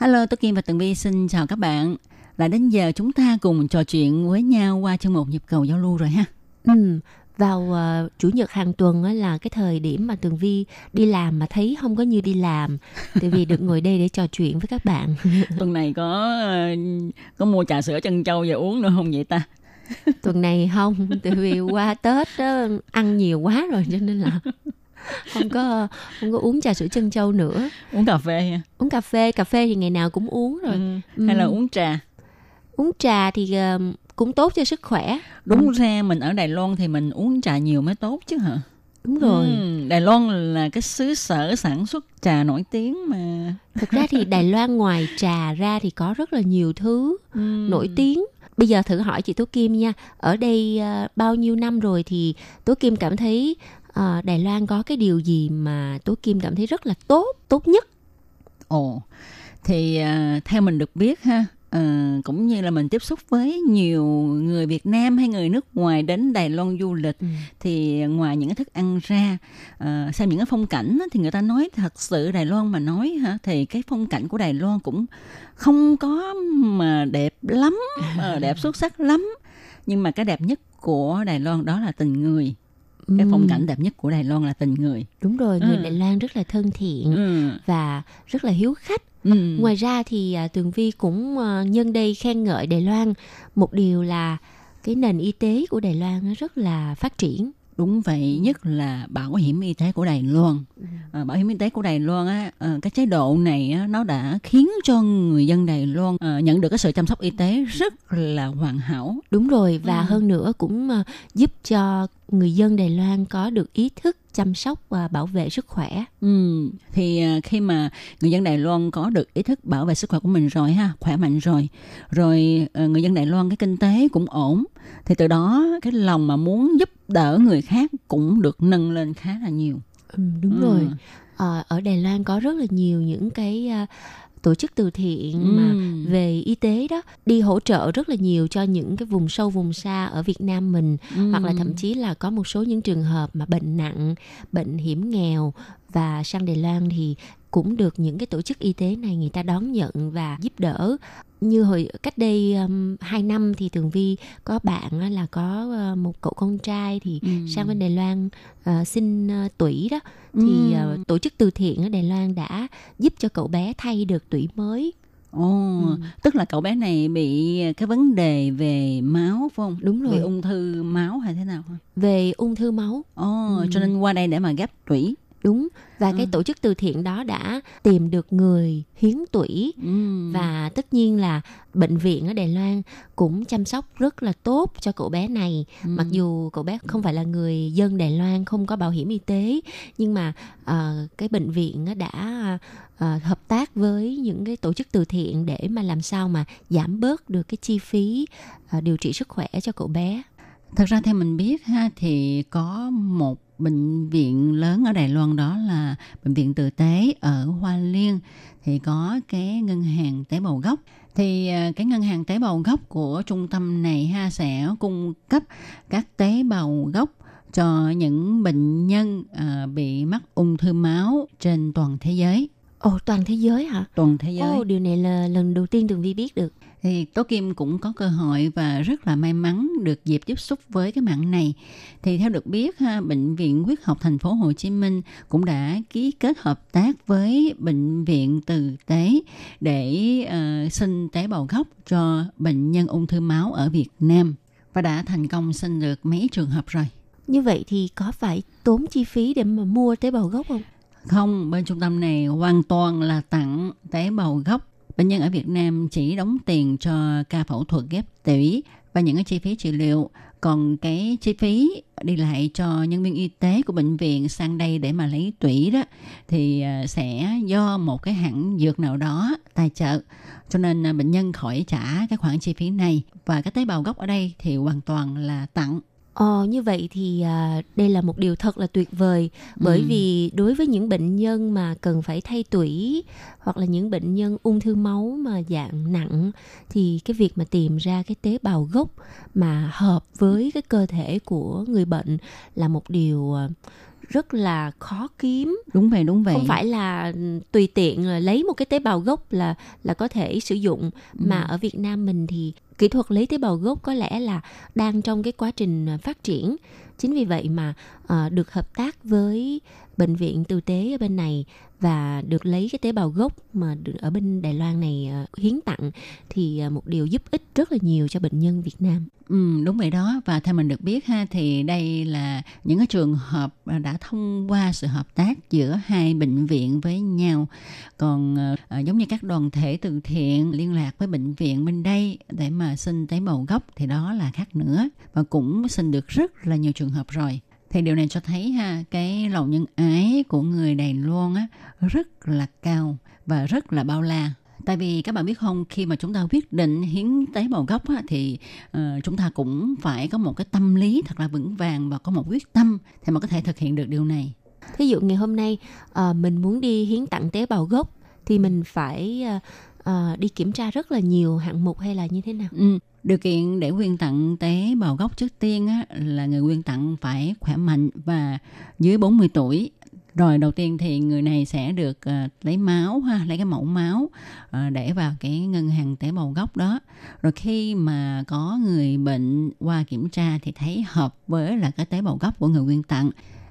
Hello, Tố Kim và Tường Vi xin chào các bạn. Lại đến giờ chúng ta cùng trò chuyện với nhau qua chương mục nhịp cầu giao lưu rồi ha. Ừ, vào ờ, chủ nhật hàng tuần á là cái thời điểm mà Tường Vi đi làm mà thấy không có như đi làm. Tại vì được ngồi đây để trò chuyện với các bạn. [laughs] Tuần này có ờ, có mua trà sữa chân châu về uống nữa không vậy ta? Tuần này không, tại vì qua Tết á, ăn nhiều quá rồi cho nên là [laughs] [laughs] không có không có uống trà sữa chân châu nữa. Uống cà phê ha. Uống cà phê, cà phê thì ngày nào cũng uống rồi. Ừ. Hay là Ừ. uống trà? Uống trà thì ờ, cũng tốt cho sức khỏe. Đúng ra mình ở Đài Loan thì mình uống trà nhiều mới tốt chứ hả? Đúng rồi. Ừ, Đài Loan là cái xứ sở sản xuất trà nổi tiếng mà. Thực ra thì [laughs] Đài Loan ngoài trà ra thì có rất là nhiều thứ Ừ. nổi tiếng. Bây giờ thử hỏi chị Tố Kim nha, ở đây ờ, bao nhiêu năm rồi thì Tố Kim cảm thấy ờ, Đài Loan có cái điều gì mà Tố Kim cảm thấy rất là tốt, tốt nhất? Ồ, thì à, theo mình được biết ha, à, cũng như là mình tiếp xúc với nhiều người Việt Nam hay người nước ngoài đến Đài Loan du lịch Ừ. thì ngoài những cái thức ăn ra, à, xem những cái phong cảnh thì người ta nói thật sự Đài Loan mà nói hả thì cái phong cảnh của Đài Loan cũng không có mà đẹp lắm, đẹp [laughs] xuất sắc lắm. Nhưng mà cái đẹp nhất của Đài Loan đó là tình người. Cái phong cảnh đẹp nhất của Đài Loan là tình người. đúng rồi, người Ừ. Đài Loan rất là thân thiện Ừ. và rất là hiếu khách. Ừ. Ngoài ra thì à, Tường Vi cũng à, nhân đây khen ngợi Đài Loan một điều là cái nền y tế của Đài Loan rất là phát triển. Đúng vậy, nhất là bảo hiểm y tế của Đài Loan. À, bảo hiểm y tế của Đài Loan á, ờ, cái chế độ này á, nó đã khiến cho người dân Đài Loan ờ, nhận được cái sự chăm sóc y tế rất là hoàn hảo. Đúng rồi và Ừ. hơn nữa cũng à, giúp cho người dân Đài Loan có được ý thức chăm sóc và bảo vệ sức khỏe. Ừ, thì à, khi mà người dân Đài Loan có được ý thức bảo vệ sức khỏe của mình rồi ha, khỏe mạnh rồi, rồi người dân Đài Loan cái kinh tế cũng ổn, thì từ đó cái lòng mà muốn giúp đỡ người khác cũng được nâng lên khá là nhiều. Ừ, đúng Ừ. rồi. Ờ, ở Đài Loan có rất là nhiều những cái à, tổ chức từ thiện mà Ừ. về y tế đó đi hỗ trợ rất là nhiều cho những cái vùng sâu vùng xa ở Việt Nam mình Ừ. hoặc là thậm chí là có một số những trường hợp mà bệnh nặng, bệnh hiểm nghèo và sang Đài Loan thì cũng được những cái tổ chức y tế này người ta đón nhận và giúp đỡ như hồi cách đây um, 2 năm thì Tường Vi có bạn là có uh, một cậu con trai thì Ừ. sang bên Đài Loan uh, xin uh, tủy đó thì Ừ. uh, tổ chức từ thiện ở Đài Loan đã giúp cho cậu bé thay được tủy mới Ồ, Ừ. tức là cậu bé này bị cái vấn đề về máu phải không? Đúng rồi. Bị ung thư máu hay thế nào? về ung thư máu Ồ, Ừ. cho nên qua đây để mà ghép tủy. Đúng và cái Ừ. tổ chức từ thiện đó đã tìm được người hiến tủy Ừ. và tất nhiên là bệnh viện ở Đài Loan cũng chăm sóc rất là tốt cho cậu bé này Ừ. mặc dù cậu bé không phải là người dân Đài Loan không có bảo hiểm y tế nhưng mà ờ, cái bệnh viện đã ờ, hợp tác với những cái tổ chức từ thiện để mà làm sao mà giảm bớt được cái chi phí ờ, điều trị sức khỏe cho cậu bé Thật ra theo mình biết ha thì có một bệnh viện lớn ở Đài Loan đó là bệnh viện Từ Tế ở Hoa Liên. Thì có cái ngân hàng tế bào gốc. Thì à, cái ngân hàng tế bào gốc của trung tâm này ha sẽ cung cấp các tế bào gốc cho những bệnh nhân à, bị mắc ung thư máu trên toàn thế giới. Ồ toàn thế giới hả? Toàn thế giới. Ồ điều này là lần đầu tiên Tường Vi biết được thì Tố Kim cũng có cơ hội và rất là may mắn được dịp tiếp xúc với cái mạng này. Thì theo được biết ha, bệnh viện huyết học thành phố Hồ Chí Minh cũng đã ký kết hợp tác với bệnh viện Từ Tế để ờ, sinh tế bào gốc cho bệnh nhân ung thư máu ở Việt Nam và đã thành công sinh được mấy trường hợp rồi. như vậy thì có phải tốn chi phí để mà mua tế bào gốc không Không, bên trung tâm này hoàn toàn là tặng tế bào gốc. Bệnh nhân ở Việt Nam chỉ đóng tiền cho ca phẫu thuật ghép tủy và những cái chi phí trị liệu. Còn cái chi phí đi lại cho nhân viên y tế của bệnh viện sang đây để mà lấy tủy đó thì à, sẽ do một cái hãng dược nào đó tài trợ. Cho nên à, bệnh nhân khỏi trả cái khoản chi phí này. Và cái tế bào gốc ở đây thì hoàn toàn là tặng. Ờ, như vậy thì à, đây là một điều thật là tuyệt vời bởi Ừ. vì đối với những bệnh nhân mà cần phải thay tủy hoặc là những bệnh nhân ung thư máu mà dạng nặng thì cái việc mà tìm ra cái tế bào gốc mà hợp với cái cơ thể của người bệnh là một điều à, rất là khó kiếm. Đúng vậy đúng vậy. Không phải là ừ, tùy tiện là lấy một cái tế bào gốc là là có thể sử dụng. Mà ở Việt Nam mình thì kỹ thuật lấy tế bào gốc có lẽ là đang trong cái quá trình à, phát triển. Chính vì vậy mà à, được hợp tác với bệnh viện tử tế ở bên này và được lấy cái tế bào gốc mà ở bên Đài Loan này ờ, hiến tặng thì ờ, một điều giúp ích rất là nhiều cho bệnh nhân Việt Nam. Ừ, đúng vậy đó. Và theo mình được biết ha thì đây là những cái trường hợp đã thông qua sự hợp tác giữa hai bệnh viện với nhau. Còn ờ, giống như các đoàn thể từ thiện liên lạc với bệnh viện bên đây để mà xin tế bào gốc thì đó là khác nữa. Và cũng xin được rất là nhiều trường hợp rồi thì điều này cho thấy ha cái lòng nhân ái của người Đài Loan á rất là cao và rất là bao la tại vì các bạn biết không khi mà chúng ta quyết định hiến tế bào gốc á, thì ờ, chúng ta cũng phải có một cái tâm lý thật là vững vàng và có một quyết tâm thì mà có thể thực hiện được điều này Thí dụ ngày hôm nay à, mình muốn đi hiến tặng tế bào gốc thì mình phải à, à, đi kiểm tra rất là nhiều hạng mục hay là như thế nào? Ừ. Điều kiện để quyên tặng tế bào gốc trước tiên á, là người quyên tặng phải khỏe mạnh và dưới 40 tuổi. Rồi đầu tiên thì người này sẽ được ờ, lấy máu ha, lấy cái mẫu máu ờ, để vào cái ngân hàng tế bào gốc đó. Rồi khi mà có người bệnh qua kiểm tra thì thấy hợp với là cái tế bào gốc của người quyên tặng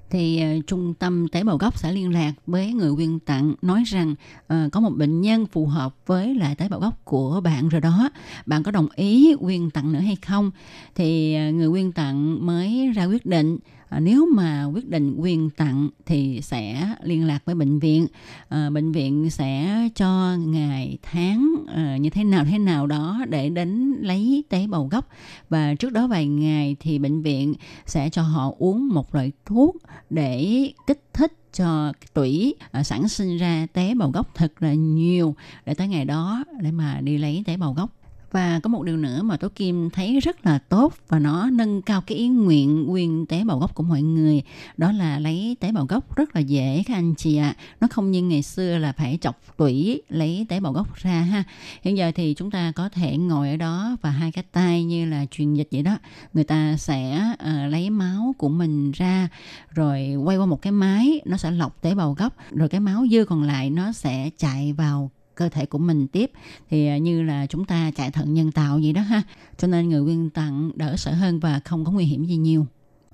thì ờ, trung tâm tế bào gốc sẽ liên lạc với người quyên tặng nói rằng uh, có một bệnh nhân phù hợp với lại tế bào gốc của bạn rồi đó. Bạn có đồng ý quyên tặng nữa hay không? Thì uh, người quyên tặng mới ra quyết định. À, nếu mà quyết định quyên tặng thì sẽ liên lạc với bệnh viện. À, bệnh viện sẽ cho ngày tháng à, như thế nào thế nào đó để đến lấy tế bào gốc. Và trước đó vài ngày thì bệnh viện sẽ cho họ uống một loại thuốc để kích thích cho tủy à, sản sinh ra tế bào gốc thật là nhiều để tới ngày đó để mà đi lấy tế bào gốc và có một điều nữa mà Tố Kim thấy rất là tốt và nó nâng cao cái ý nguyện quyền tế bào gốc của mọi người. Đó là lấy tế bào gốc rất là dễ các anh chị ạ. Nó không như ngày xưa là phải chọc tủy lấy tế bào gốc ra ha. Hiện giờ thì chúng ta có thể ngồi ở đó và hai cái tay như là truyền dịch vậy đó. Người ta sẽ uh, lấy máu của mình ra rồi quay qua một cái máy nó sẽ lọc tế bào gốc. Rồi cái máu dư còn lại nó sẽ chạy vào cơ thể của mình tiếp. Thì à, như là chúng ta chạy thận nhân tạo vậy đó ha. Cho nên người quyên tặng đỡ sợ hơn và không có nguy hiểm gì nhiều.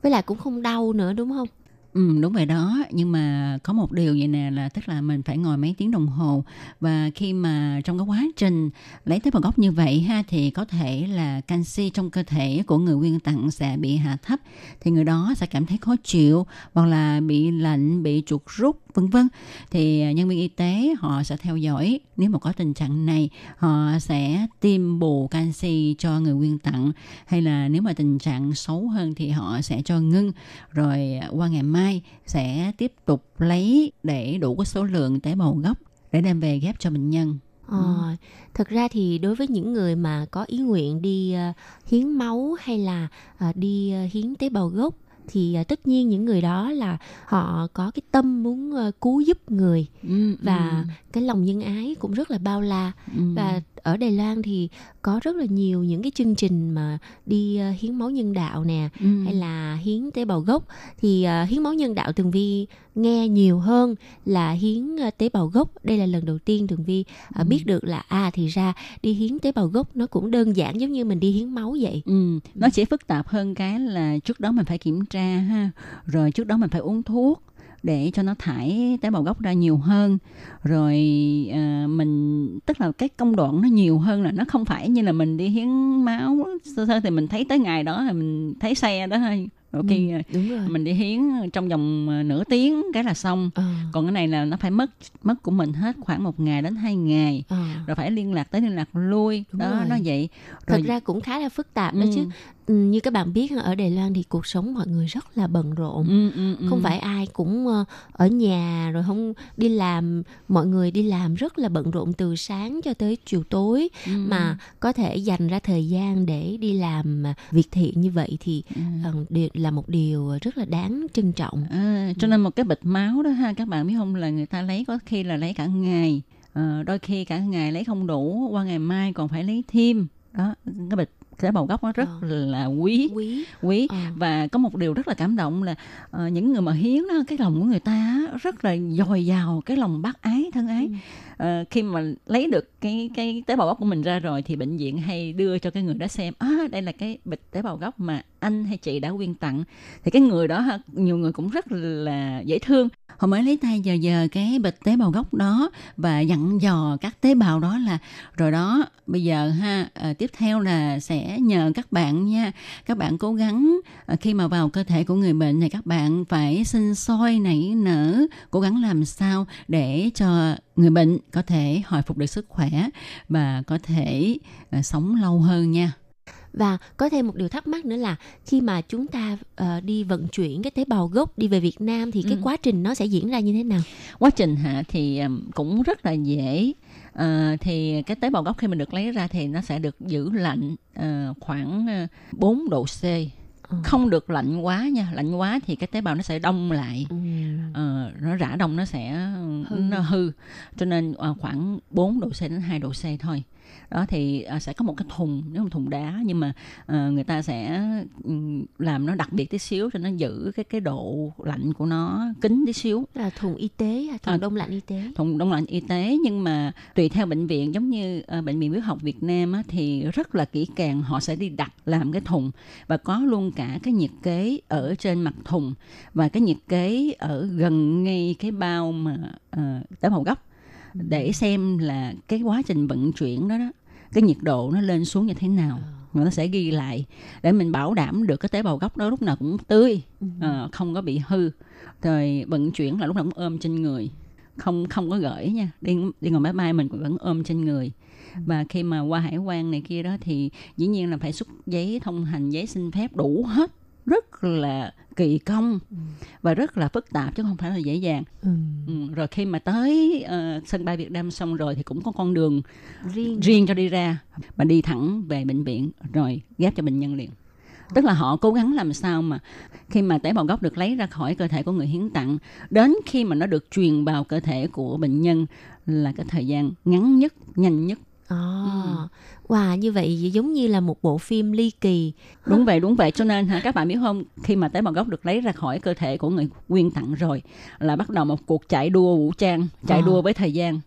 Với lại cũng không đau nữa đúng không? Ừ, đúng vậy đó. Nhưng mà có một điều vậy nè là tức là mình phải ngồi mấy tiếng đồng hồ. Và khi mà trong cái quá trình lấy tế bào gốc như vậy ha thì có thể là canxi trong cơ thể của người quyên tặng sẽ bị hạ thấp. Thì người đó sẽ cảm thấy khó chịu hoặc là bị lạnh bị chuột rút vân vân. Thì à, nhân viên y tế họ sẽ theo dõi nếu mà có tình trạng này họ sẽ tiêm bù canxi cho người quyên tặng hay là nếu mà tình trạng xấu hơn thì họ sẽ cho ngưng. Rồi à, qua ngày mai sẽ tiếp tục lấy để đủ cái số lượng tế bào gốc để đem về ghép cho bệnh nhân. Ờ, thực ra thì đối với những người mà có ý nguyện đi uh, hiến máu hay là uh, đi uh, hiến tế bào gốc thì ờ, tất nhiên những người đó là họ có cái tâm muốn ờ, cứu giúp người Ừ, và cái lòng nhân ái cũng rất là bao la ừ. và ở Đài Loan thì có rất là nhiều những cái chương trình mà đi ờ, hiến máu nhân đạo nè Ừ. hay là hiến tế bào gốc. Thì ờ, hiến máu nhân đạo Tường Vi nghe nhiều hơn là hiến ờ, tế bào gốc. Đây là lần đầu tiên Tường Vi ờ, biết được là à thì ra đi hiến tế bào gốc nó cũng đơn giản giống như mình đi hiến máu vậy. Ừ, nó chỉ phức tạp hơn cái là trước đó mình phải kiểm tra ha, rồi trước đó mình phải uống thuốc để cho nó thải tế bào gốc ra nhiều hơn. Rồi à, mình tức là cái công đoạn nó nhiều hơn là nó không phải như là mình đi hiến máu sơ sơ thì mình thấy tới ngày đó thì mình thấy xe đó thôi ok Ừ, đúng rồi mình đi hiến trong vòng ờ, nửa tiếng cái là xong Ờ, còn cái này là nó phải mất mất của mình hết khoảng một ngày đến hai ngày ờ. rồi phải liên lạc tới liên lạc lui Đúng đó rồi. nó vậy thật rồi ra cũng khá là phức tạp đó Ừ. chứ Ừ, như các bạn biết ở Đài Loan thì cuộc sống mọi người rất là bận rộn ừ, ừ, ừ. không phải ai cũng ờ, ở nhà rồi không đi làm mọi người đi làm rất là bận rộn từ sáng cho tới chiều tối Ừ. mà có thể dành ra thời gian để đi làm việc thiện như vậy thì Ừ. là một điều rất là đáng trân trọng À, cho nên một cái bịch máu đó ha các bạn biết không là người ta lấy có khi là lấy cả ngày Ờ, đôi khi cả ngày lấy không đủ qua ngày mai còn phải lấy thêm đó cái bịch tế bào gốc nó rất Ờ. là quý quý quý Ờ. và có một điều rất là cảm động là ờ, những người mà hiến đó cái lòng của người ta rất là dồi dào cái lòng bác ái thân ái Ừ uh, khi mà lấy được cái cái tế bào gốc của mình ra rồi thì bệnh viện hay đưa cho cái người đó xem à, đây là cái bịch tế bào gốc mà anh hay chị đã quyên tặng. Thì cái người đó ha, nhiều người cũng rất là dễ thương. Họ mới lấy tay giờ giờ cái bịch tế bào gốc đó và dặn dò các tế bào đó là rồi đó bây giờ ha ờ, tiếp theo là sẽ nhờ các bạn nha. Các bạn cố gắng ờ, khi mà vào cơ thể của người bệnh này các bạn phải sinh sôi nảy nở cố gắng làm sao để cho người bệnh có thể hồi phục được sức khỏe và có thể ờ, sống lâu hơn nha. Và có thêm một điều thắc mắc nữa là khi mà chúng ta ờ, đi vận chuyển cái tế bào gốc đi về Việt Nam thì cái Ừ. quá trình nó sẽ diễn ra như thế nào? Quá trình hả? Thì ừm, cũng rất là dễ. Ờ, thì cái tế bào gốc khi mình được lấy ra thì nó sẽ được giữ lạnh ờ, khoảng ờ, 4 độ C Ờ. không được lạnh quá nha lạnh quá thì cái tế bào nó sẽ đông lại Ừ. Ờ, nó rã đông nó sẽ Hư. nó hư cho nên ờ, khoảng 4 độ C đến 2 độ C thôi đó thì ờ, sẽ có một cái thùng nếu một thùng đá nhưng mà ờ, người ta sẽ ừm, làm nó đặc biệt tí xíu cho nó giữ cái cái độ lạnh của nó kín tí xíu là thùng y tế thùng À. đông lạnh y tế thùng đông lạnh y tế nhưng mà tùy theo bệnh viện giống như ờ, bệnh viện huyết học Việt Nam á, thì rất là kỹ càng họ sẽ đi đặt làm cái thùng và có luôn cả cái nhiệt kế ở trên mặt thùng và cái nhiệt kế ở gần ngay cái bao mà uh, tế bào gốc để xem là cái quá trình vận chuyển đó đó cái nhiệt độ nó lên xuống như thế nào. Và nó sẽ ghi lại để mình bảo đảm được cái tế bào gốc đó lúc nào cũng tươi ờ, không có bị hư. Rồi vận chuyển là lúc nào cũng ôm trên người không không có gửi nha. Đi đi ngồi máy bay mình cũng vẫn ôm trên người. Và khi mà qua hải quan này kia đó thì dĩ nhiên là phải xuất giấy thông hành giấy xin phép đủ hết rất là kỳ công và rất là phức tạp chứ không phải là dễ dàng ừ. ừ. rồi khi mà tới ờ, sân bay Việt Nam xong rồi thì cũng có con đường riêng riêng cho đi ra và đi thẳng về bệnh viện rồi ghép cho bệnh nhân liền tức là họ cố gắng làm sao mà khi mà tế bào gốc được lấy ra khỏi cơ thể của người hiến tặng đến khi mà nó được truyền vào cơ thể của bệnh nhân là cái thời gian ngắn nhất nhanh nhất À, Ừ. wow, như vậy giống như là một bộ phim ly kỳ. đúng vậy đúng vậy cho nên hả các bạn biết không khi mà tế bào gốc được lấy ra khỏi cơ thể của người quyên tặng rồi là bắt đầu một cuộc chạy đua vũ trang chạy Ờ. đua với thời gian.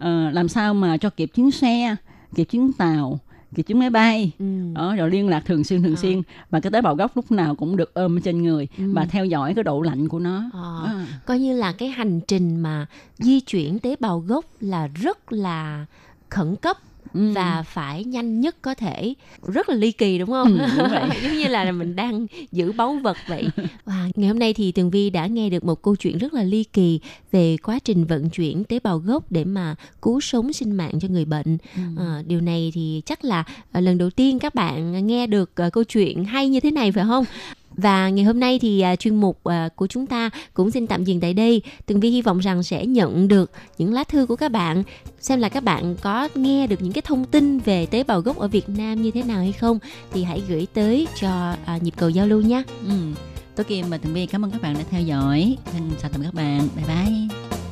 Ờ, làm sao mà cho kịp chuyến xe kịp chuyến tàu kịp chuyến máy bay Ừ. đó rồi liên lạc thường xuyên thường xuyên và cái tế bào gốc lúc nào cũng được ôm trên người Ừ. và theo dõi cái độ lạnh của nó. À. Coi như là cái hành trình mà di chuyển tế bào gốc là rất là khẩn cấp Ừ. và phải nhanh nhất có thể rất là ly kỳ đúng không Ừ, đúng vậy. [laughs] giống như là mình đang giữ báu vật vậy wow. ngày hôm nay thì tường vi đã nghe được một câu chuyện rất là ly kỳ về quá trình vận chuyển tế bào gốc để mà cứu sống sinh mạng cho người bệnh Ừ. Ờ, điều này thì chắc là ờ, lần đầu tiên các bạn nghe được ờ, câu chuyện hay như thế này phải không và ngày hôm nay thì à, chuyên mục à, của chúng ta cũng xin tạm dừng tại đây. Tường Vi hy vọng rằng sẽ nhận được những lá thư của các bạn xem là các bạn có nghe được những cái thông tin về tế bào gốc ở Việt Nam như thế nào hay không thì hãy gửi tới cho à, nhịp cầu giao lưu nhé. Ừ. Tôi Kim và Tường Vi cảm ơn các bạn đã theo dõi. Xin chào tạm biệt các bạn. Bye bye.